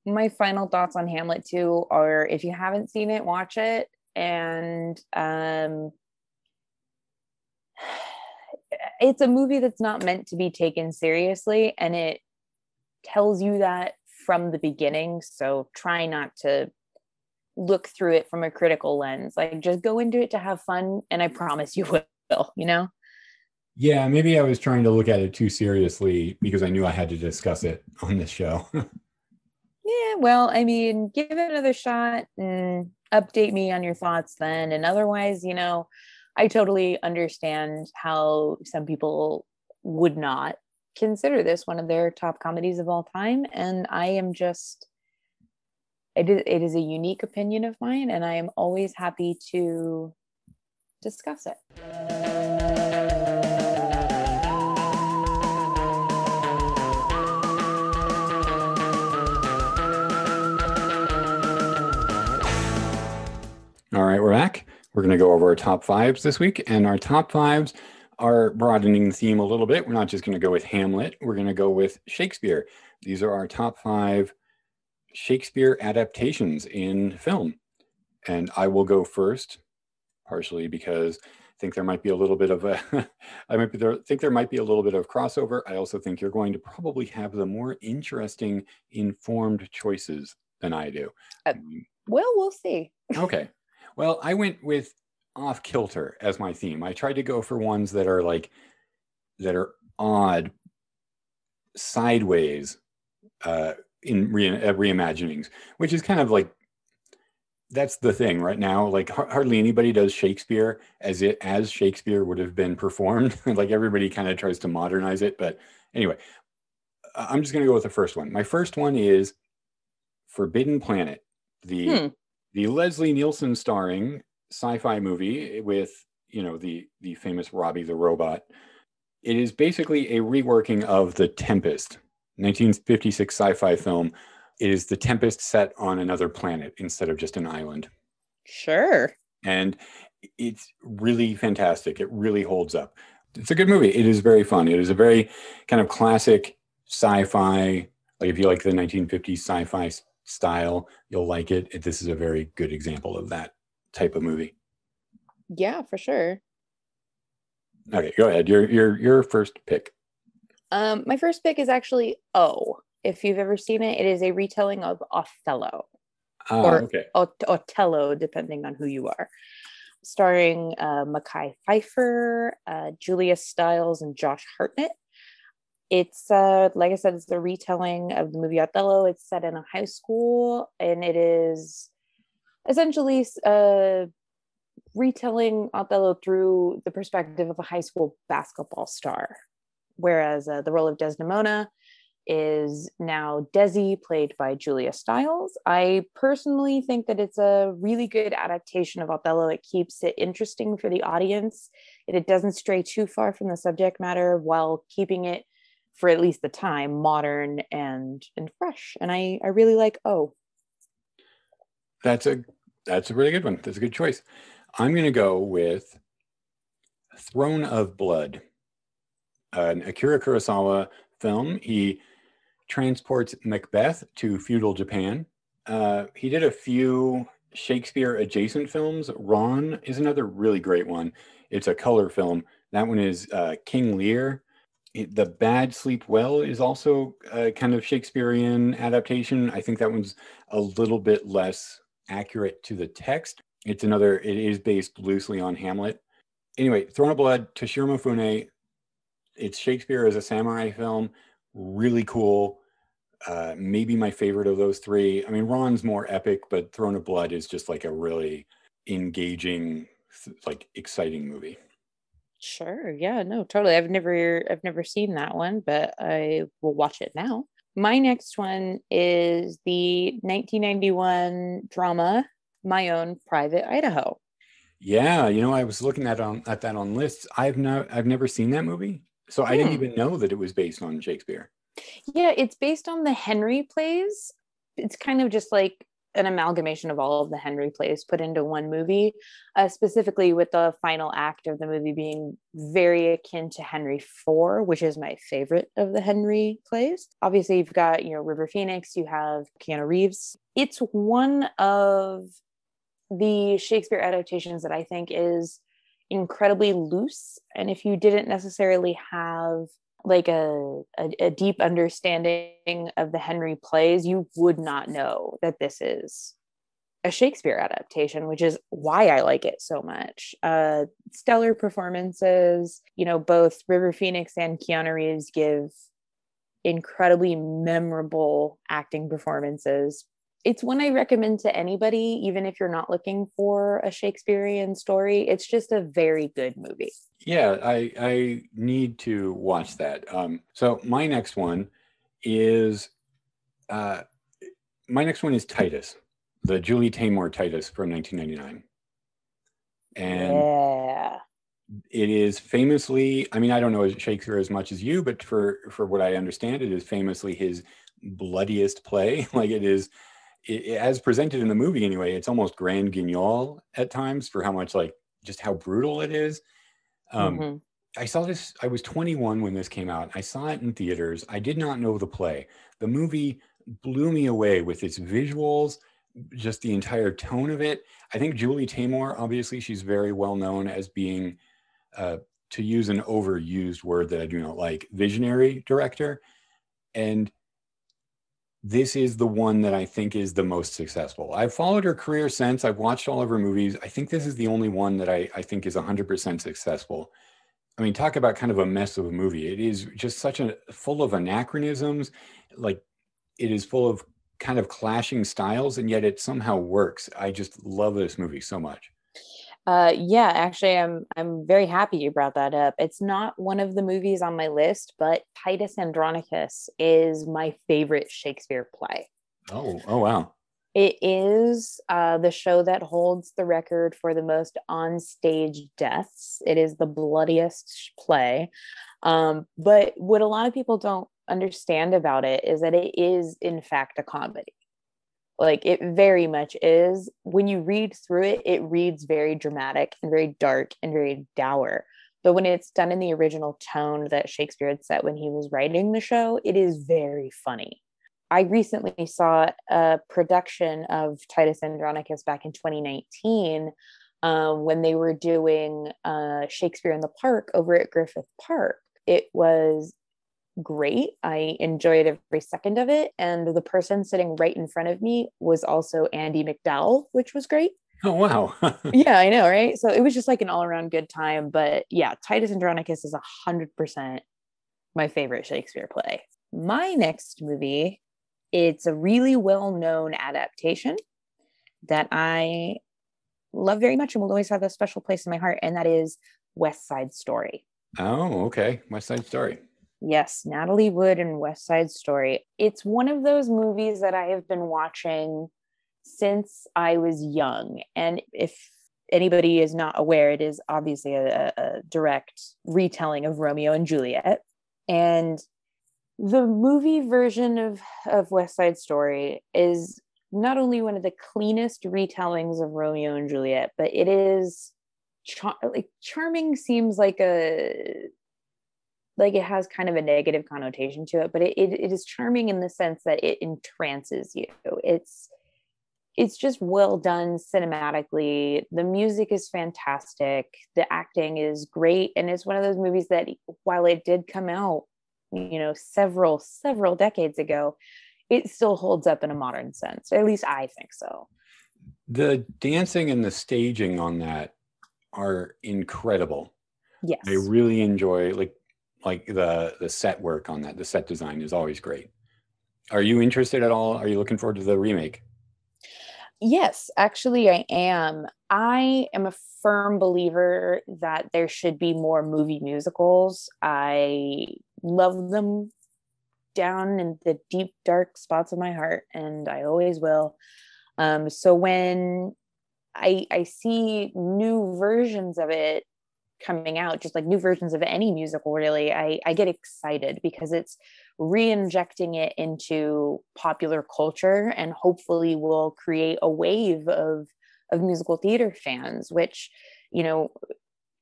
my final thoughts on Hamlet 2 are if you haven't seen it, watch it. And um it's a movie that's not meant to be taken seriously and it tells you that from the beginning so try not to look through it from a critical lens. Like just go into it to have fun and i promise you will you know? Yeah maybe i was trying to look at it too seriously because i knew i had to discuss it on this show. Yeah well i mean give it another shot and update me on your thoughts then. And otherwise you know I totally understand how some people would not consider this one of their top comedies of all time. And I am just, it is, it is a unique opinion of mine, and I am always happy to discuss it. All right, we're back. We're going to go over our top fives this week, and our top fives are broadening the theme a little bit. We're not just going to go with Hamlet, we're going to go with Shakespeare. These are our top five Shakespeare adaptations in film. And I will go first, partially because I think there might be a little bit of a, I might be there, think there might be a little bit of crossover. I also think you're going to probably have the more interesting, informed choices than I do. Uh, well, we'll see. okay. Well, I went with off kilter as my theme. I tried to go for ones that are like that are odd, sideways, uh, in re- uh, reimaginings, which is kind of like that's the thing right now. Like har- hardly anybody does Shakespeare as it as Shakespeare would have been performed. like everybody kind of tries to modernize it, but anyway, I'm just going to go with the first one. My first one is Forbidden Planet, the hmm the Leslie Nielsen starring sci-fi movie with you know the the famous Robby the robot. It is basically a reworking of The Tempest, 1956 sci-fi film. It is The Tempest set on another planet instead of just an island. Sure. And it's really fantastic. It really holds up. It's a good movie. It is very fun. It is a very kind of classic sci-fi. Like if you like the 1950s sci-fi style, you'll like it. This is a very good example of that type of movie. Yeah, for sure. Okay, go ahead. Your your your first pick. Um, my first pick is actually Oh. If you've ever seen it, it is a retelling of Othello. Ah, or okay. Ot- Otello, depending on who you are. Starring uh, Mekhi Phifer, uh, Julia Stiles, and Josh Hartnett it's uh like i said it's the retelling of the movie othello. It's set in a high school and it is essentially uh retelling othello through the perspective of a high school basketball star. Whereas uh, the role of desdemona is now desi played by julia stiles. I personally think that it's a really good adaptation of othello. It keeps it interesting for the audience it doesn't stray too far from the subject matter while keeping it for at least the time modern and and fresh. And i i really like oh that's a that's a really good one. That's a good choice. I'm going to go with throne of blood an akira kurosawa film. He transports macbeth to feudal japan. Uh, he did a few shakespeare adjacent films. Ran is another really great one. It's a color film. That one is uh, king lear the bad sleep well is also a kind of shakespearean adaptation. I think that one's a little bit less accurate to the text. It's another it is based loosely on hamlet. Anyway throne of blood toshiro mifune it's shakespeare as a samurai film. Really cool. Uh, maybe my favorite of those three. I mean Ran's more epic but throne of blood is just like a really engaging like exciting movie. Sure. Yeah, no, totally. I've never I've never seen that one, but I will watch it now. My next one is the 1991 drama My Own Private Idaho. Yeah, you know, I was looking at on at that on lists. I've no I've never seen that movie. So I didn't Hmm. even know that it was based on Shakespeare. Yeah, it's based on the Henry plays. It's kind of just like an amalgamation of all of the Henry plays put into one movie, uh, specifically with the final act of the movie being very akin to Henry IV, which is my favorite of the Henry plays. Obviously, you've got, you know, River Phoenix, you have Keanu Reeves. It's one of the Shakespeare adaptations that I think is incredibly loose. And if you didn't necessarily have like a, a, a deep understanding of the Henry plays, you would not know that this is a Shakespeare adaptation, which is why I like it so much. Uh, stellar performances, you know, both River Phoenix and Keanu Reeves give incredibly memorable acting performances. It's one I recommend to anybody, even if you're not looking for a Shakespearean story. It's just a very good movie. Yeah, I I need to watch that. Um, so my next one is uh, my next one is Titus, the Julie Taymor Titus from 1999, and yeah. it is famously. I mean, I don't know Shakespeare as much as you, but for for what I understand, it is famously his bloodiest play. like it is, it, as presented in the movie anyway. It's almost grand guignol at times for how much like just how brutal it is. Um, Mhm. I saw this, I was 21 when this came out. I saw it in theaters. I did not know the play. The movie blew me away with its visuals, just the entire tone of it. I think Julie Taymor, obviously, she's very well known as being, uh, to use an overused word that I do not like, visionary director. And this is the one that I think is the most successful. I've followed her career since. I've watched all of her movies. I think this is the only one that I, I think is 100% successful. I mean, talk about kind of a mess of a movie. It is just such a full of anachronisms. Like it is full of kind of clashing styles, and yet it somehow works. I just love this movie so much. Uh, yeah, actually, I'm I'm very happy you brought that up. It's not one of the movies on my list, but Titus Andronicus is my favorite Shakespeare play. Oh, oh wow. It is uh, the show that holds the record for the most on-stage deaths. It is the bloodiest play. Um, but what a lot of people don't understand about it is that it is, in fact, a comedy. Like it very much is. When you read through it, it reads very dramatic and very dark and very dour. But when it's done in the original tone that Shakespeare had set when he was writing the show, it is very funny. I recently saw a production of Titus Andronicus back in 2019 um, when they were doing uh, Shakespeare in the Park over at Griffith Park. It was great. I enjoyed every second of it. And the person sitting right in front of me was also Andie MacDowell, which was great. Oh wow. yeah, I know, right? So it was just like an all around good time. But yeah, Titus Andronicus is 100% my favorite Shakespeare play. My next movie, it's a really well known adaptation that I love very much and will always have a special place in my heart, and that is West Side Story. oh, okay. West Side Story. Yes, Natalie Wood and West Side Story. It's one of those movies that I have been watching since I was young. And if anybody is not aware, it is obviously a, a direct retelling of Romeo and Juliet. And the movie version of, of West Side Story is not only one of the cleanest retellings of Romeo and Juliet, but it is char- like charming seems like a like it has kind of a negative connotation to it but it, it, it is charming in the sense that it entrances you. It's it's just well done cinematically. The music is fantastic. The acting is great. And it's one of those movies that while it did come out you know several several decades ago it still holds up in a modern sense at least i think so. The dancing and the staging on that are incredible. yes. I really enjoy like like the the set work on that. The set design is always great. Are you interested at all? Are you looking forward to the remake? Yes, actually, I am. I am a firm believer that there should be more movie musicals. I love them down in the deep, dark spots of my heart, and I always will. Um, so when I I see new versions of it coming out, just like new versions of any musical, really, I I get excited because it's re-injecting it into popular culture and hopefully will create a wave of of musical theater fans which you know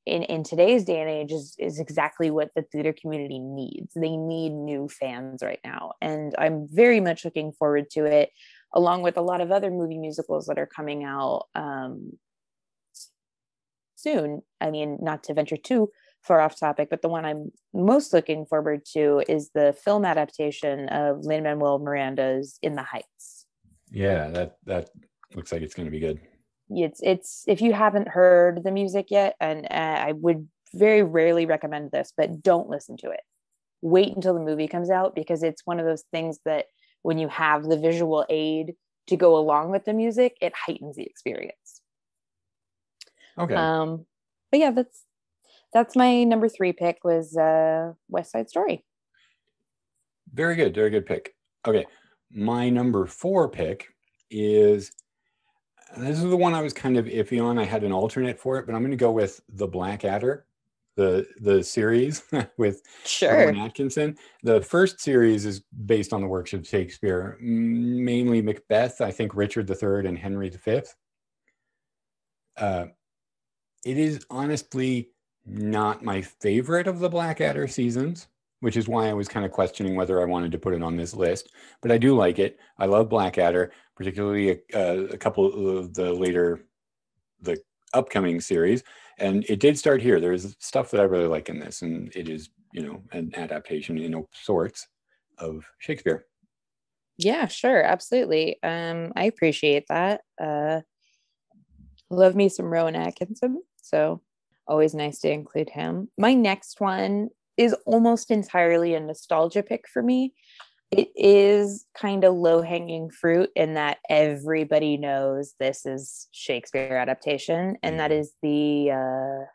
in in today's day and age is is exactly what the theater community needs. They need new fans right now and i'm very much looking forward to it along with a lot of other movie musicals that are coming out um soon i mean not to venture too far off topic, but the one I'm most looking forward to is the film adaptation of Lin Manuel Miranda's In the Heights. Yeah, that that looks like it's going to be good. It's it's if you haven't heard the music yet, and uh, I would very rarely recommend this, but don't listen to it. Wait until the movie comes out because it's one of those things that when you have the visual aid to go along with the music, it heightens the experience. Okay. Um, but yeah, that's that's my number three pick was uh West Side Story. Very good, very good pick. Okay, my number four pick is this is the one I was kind of iffy on. I had an alternate for it, but I'm going to go with the Blackadder, the the series with sure Atkinson. The first series is based on the works of Shakespeare, mainly Macbeth. I think Richard III and Henry V. Uh, it is honestly not my favorite of the Blackadder seasons, which is why I was kind of questioning whether I wanted to put it on this list. But I do like it. I love Blackadder, particularly a, a couple of the later, the upcoming series. And it did start here. There's stuff that I really like in this, and it is, you know, an adaptation in sorts of Shakespeare. Yeah, sure, absolutely. Um, I appreciate that. Uh, love me some Rowan Atkinson. So always nice to include him. My next one is almost entirely a nostalgia pick for me. It is kind of low hanging fruit in that everybody knows this is Shakespeare adaptation, and that is the uh,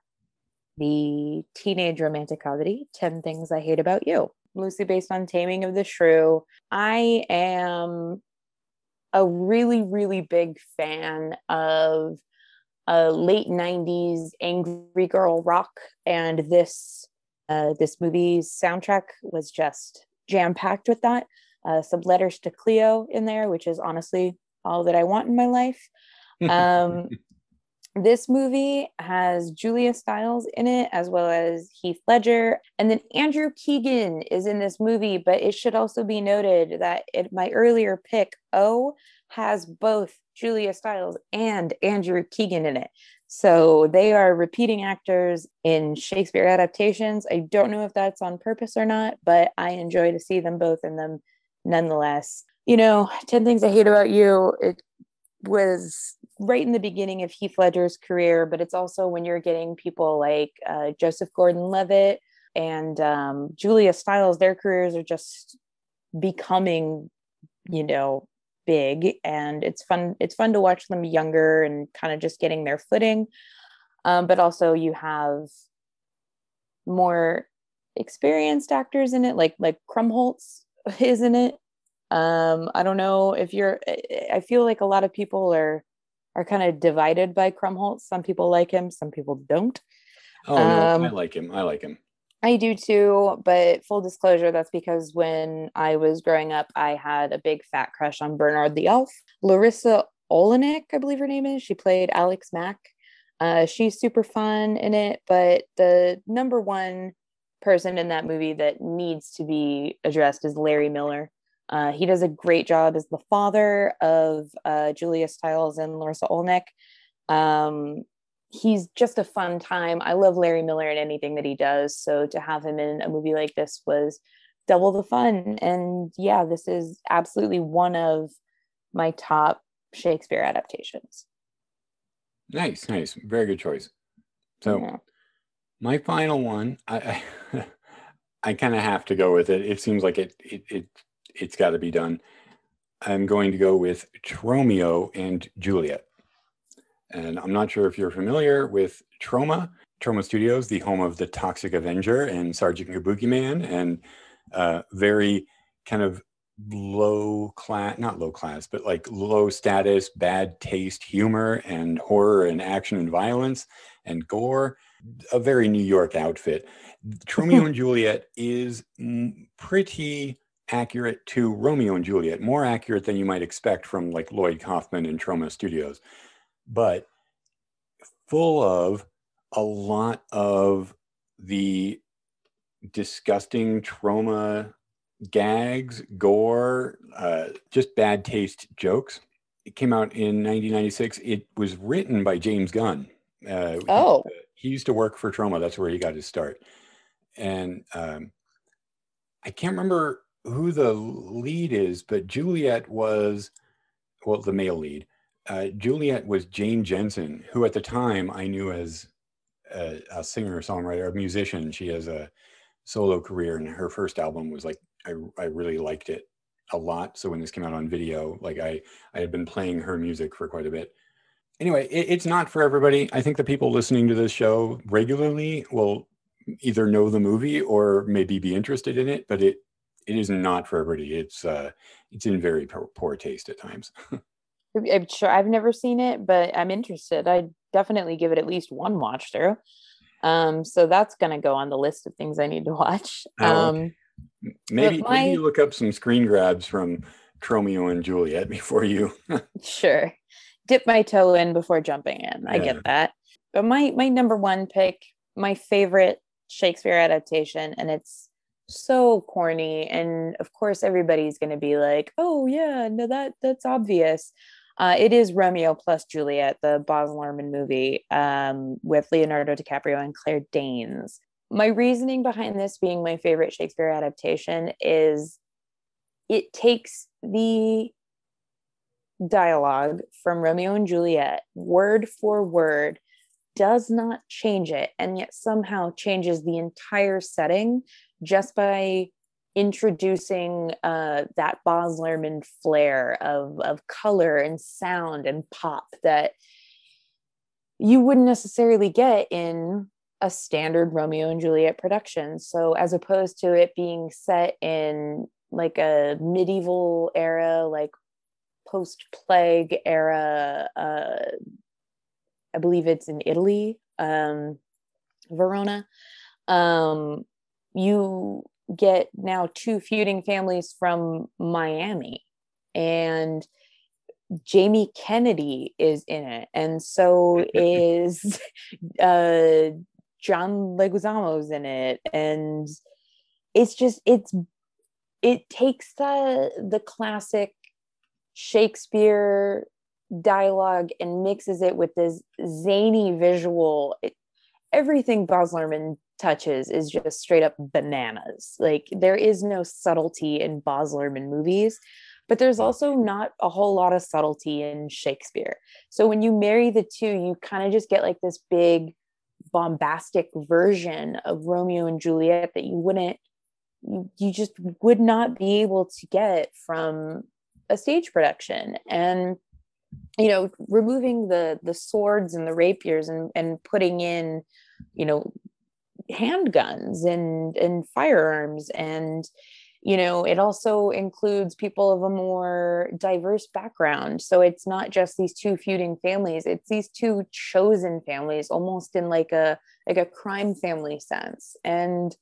the teenage romantic comedy Ten Things I Hate About You, loosely based on Taming of the Shrew. I am a really really big fan of a late 90s angry girl rock and this uh, this movie's soundtrack was just jam packed with that. Uh, some letters to cleo in there which is honestly all that i want in my life. Um, this movie has julia stiles in it as well as heath ledger and then andrew keegan is in this movie but it should also be noted that it, my earlier pick oh has both Julia Stiles and Andrew Keegan in it. So they are repeating actors in Shakespeare adaptations. I don't know if that's on purpose or not, but I enjoy to see them both in them nonetheless. You know, 10 Things I Hate About You, it was right in the beginning of Heath Ledger's career, but it's also when you're getting people like uh, Joseph Gordon Levitt and um, Julia Stiles, their careers are just becoming, you know, big and it's fun it's fun to watch them younger and kind of just getting their footing. Um, but also you have more experienced actors in it like like krumholtz is in it. Um i don't know if you're i feel like a lot of people are are kind of divided by krumholtz. Some people like him some people don't. Oh no, um, i like him i like him I do too, but full disclosure, that's because when I was growing up, I had a big fat crush on Bernard the Elf. Larissa Oleynik, I believe her name is. She played Alex Mack. Uh, she's super fun in it, but the number one person in that movie that needs to be addressed is Larry Miller. Uh, he does a great job as the father of uh, Julia Stiles and Larissa Oleynik. Um, he's just a fun time. I love Larry Miller and anything that he does. So to have him in a movie like this was double the fun. And yeah, this is absolutely one of my top Shakespeare adaptations. Nice, nice. Very good choice. So yeah. my final one, I I, I kind of have to go with it. It seems like it it, it it's got to be done. I'm going to go with Tromeo and Juliet. And I'm not sure if you're familiar with Troma, Troma Studios, the home of the Toxic Avenger and Sergeant Kabuki Man, and uh, very kind of low class, not low class, but like low status, bad taste humor and horror and action and violence and gore. A very New York outfit. Tromeo and Juliet is pretty accurate to Romeo and Juliet, more accurate than you might expect from like Lloyd Kaufman and Troma Studios, but full of a lot of the disgusting Troma gags, gore, uh, just bad taste jokes. It came out in 1996. It was written by James Gunn. Uh, oh, he, he, used to work for Troma. That's where he got his start. And um, I can't remember who the lead is, but Juliet was, well, the male lead. Uh, Juliet was Jane Jensen, who at the time I knew as a, a singer, songwriter, a musician. She has a solo career, and her first album was like I, I really liked it a lot. So when this came out on video, like I I had been playing her music for quite a bit. Anyway, it, it's not for everybody. I think the people listening to this show regularly will either know the movie or maybe be interested in it, but it it is not for everybody. It's uh, it's in very poor, poor taste at times. I'm sure I've never seen it, but I'm interested. I definitely give it at least one watch through. Um, so that's gonna go on the list of things I need to watch. Oh, um, maybe my... maybe you look up some screen grabs from Romeo and Juliet before you. sure, dip my toe in before jumping in. I get that. But my my number one pick, my favorite Shakespeare adaptation, and it's so corny and of course everybody's going to be like oh yeah no that that's obvious uh, it is romeo plus juliet the baz luhrmann movie um, with leonardo dicaprio and claire danes. My reasoning behind this being my favorite shakespeare adaptation is it takes the dialogue from romeo and juliet word for word does not change it and yet somehow changes the entire setting just by introducing uh, that Baz Luhrmann flair of, of color and sound and pop that you wouldn't necessarily get in a standard Romeo and Juliet production. So, as opposed to it being set in like a medieval era, like post plague era, uh, I believe it's in Italy, um, Verona. Um, you get now two feuding families from Miami and Jamie Kennedy is in it. And so is uh John Leguizamo's in it. And it's just it's it takes the the classic Shakespeare dialogue and mixes it with this zany visual. It, everything Baz Luhrmann touches is just straight up bananas. Like there is no subtlety in Baz Luhrmann movies, but there's also not a whole lot of subtlety in Shakespeare. So when you marry the two, you kind of just get like this big bombastic version of Romeo and Juliet that you wouldn't you, just would not be able to get from a stage production and you know removing the the swords and the rapiers and and putting in you know handguns and and firearms. And you know it also includes people of a more diverse background. So it's not just these two feuding families it's these two chosen families almost in like a like a crime family sense. And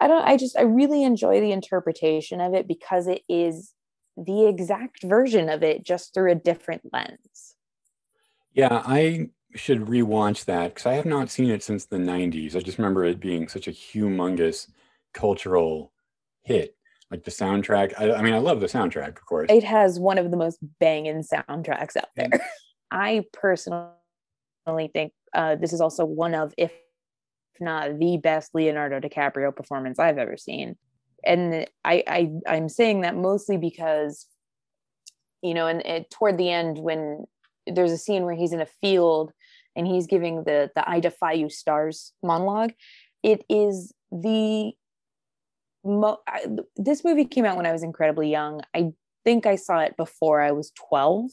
i don't i just i really enjoy the interpretation of it because it is the exact version of it just through a different lens. Yeah i should rewatch that because I have not seen it since the 90s. I just remember it being such a humongous cultural hit. Like the soundtrack. I, I mean, I love the soundtrack, of course. It has one of the most banging soundtracks out there. I personally think uh, this is also one of, if not the best Leonardo DiCaprio performance I've ever seen. And I, I I'm saying that mostly because, you know, and, and toward the end when there's a scene where he's in a field and he's giving the the I defy you stars monologue. It is the mo- I, this movie came out when I was incredibly young. I think I saw it before I was 12.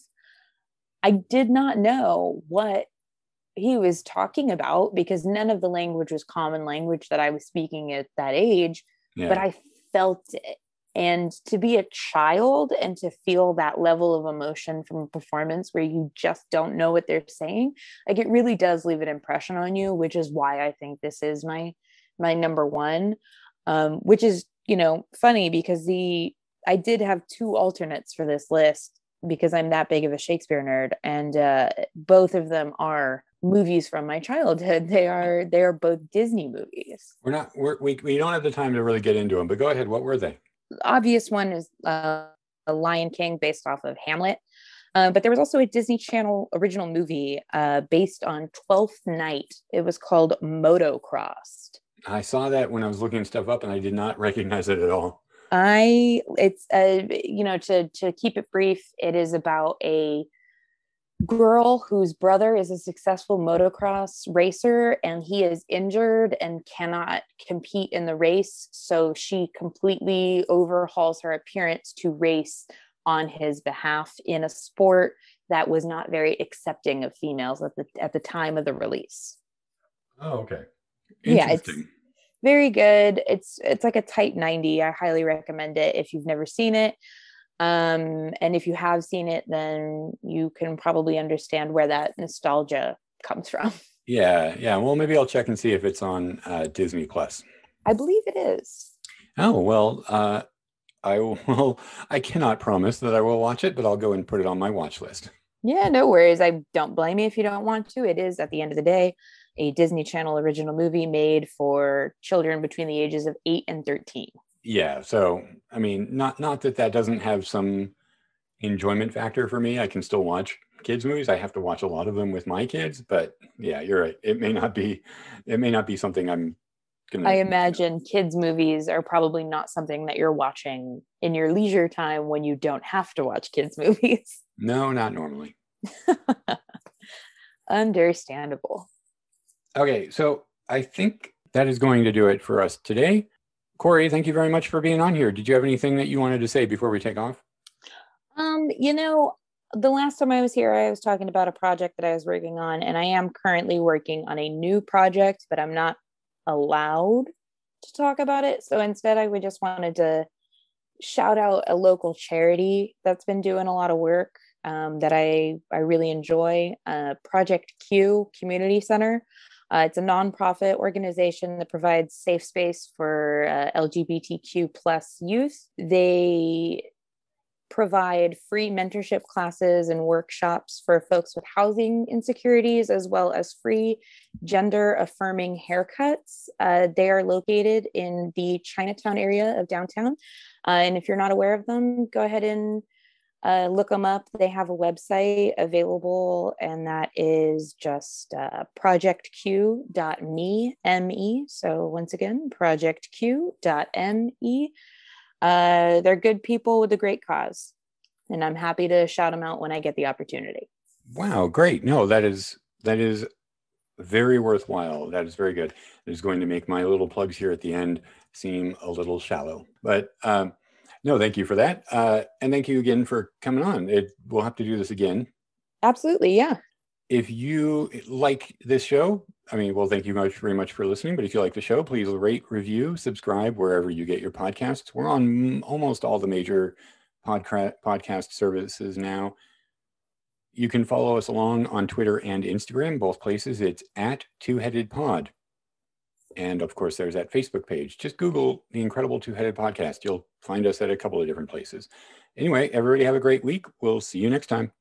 I did not know what he was talking about because none of the language was common language that I was speaking at that age, Yeah. but I felt it. And to be a child and to feel that level of emotion from a performance where you just don't know what they're saying, like it really does leave an impression on you, which is why I think this is my my number one. Um, which is, you know, funny because the I did have two alternates for this list because I'm that big of a Shakespeare nerd, and uh, both of them are movies from my childhood. They are they are both Disney movies. We're not. We're, we we don't have the time to really get into them. But go ahead. What were they? Obvious one is uh, a Lion King based off of Hamlet. Uh, but there was also a Disney Channel original movie uh, based on Twelfth Night. It was called Motocrossed. I saw that when I was looking stuff up, and I did not recognize it at all. I it's uh, you know to to keep it brief, it is about a girl whose brother is a successful motocross racer and he is injured and cannot compete in the race. So she completely overhauls her appearance to race on his behalf in a sport that was not very accepting of females at the at the time of the release. Oh, okay. Yeah, it's- very good. It's it's like a tight 90 i highly recommend it if you've never seen it um and if you have seen it then you can probably understand where that nostalgia comes from Yeah, yeah. Well, maybe I'll check and see if it's on uh, Disney Plus. i believe it is Oh well, uh, I will. I cannot promise that I will watch it, but I'll go and put it on my watch list. yeah no worries i don't blame you if you don't want to it is at the end of the day a disney channel original movie made for children between the ages of 8 and 13 Yeah. So I mean, not not that that doesn't have some enjoyment factor for me. I can still watch kids movies. I have to watch a lot of them with my kids, but yeah, you're right. It may not be. It may not be something I'm gonna. I imagine kids' movies are probably not something that you're watching in your leisure time when you don't have to watch kids' movies. No, not normally. Understandable. Okay, so I think that is going to do it for us today. Cory, thank you very much for being on here. Did you have anything that you wanted to say before we take off? Um, you know, the last time I was here, I was talking about a project that I was working on, and I am currently working on a new project, but I'm not allowed to talk about it. So instead, I would just wanted to shout out a local charity that's been doing a lot of work um, that I I really enjoy. Uh, Project Q Community Center. Uh, it's a nonprofit organization that provides safe space for uh, LGBTQ plus youth. They provide free mentorship classes and workshops for folks with housing insecurities, as well as free gender affirming haircuts. Uh, they are located in the Chinatown area of downtown. Uh, and if you're not aware of them, go ahead and uh, look them up. They have a website available, and that is just uh, projectq.me, M-E. So once again, projectq.me. Uh, they're good people with a great cause, and I'm happy to shout them out when I get the opportunity. Wow, great. No, that is that is very worthwhile. That is very good. It is going to make my little plugs here at the end seem a little shallow. But um, no, thank you for that. Uh, and thank you again for coming on. It we'll have to do this again. Absolutely, yeah. If you like this show, I mean, well, thank you much very much for listening. But if you like the show, please rate, review, subscribe wherever you get your podcasts. We're on almost all the major podca- podcast services now. You can follow us along on Twitter and Instagram, both places. It's at Two Headed Pod. And of course, there's that Facebook page. Just Google the Incredible Two Headed Podcast. You'll find us at a couple of different places. Anyway, everybody have a great week. We'll see you next time.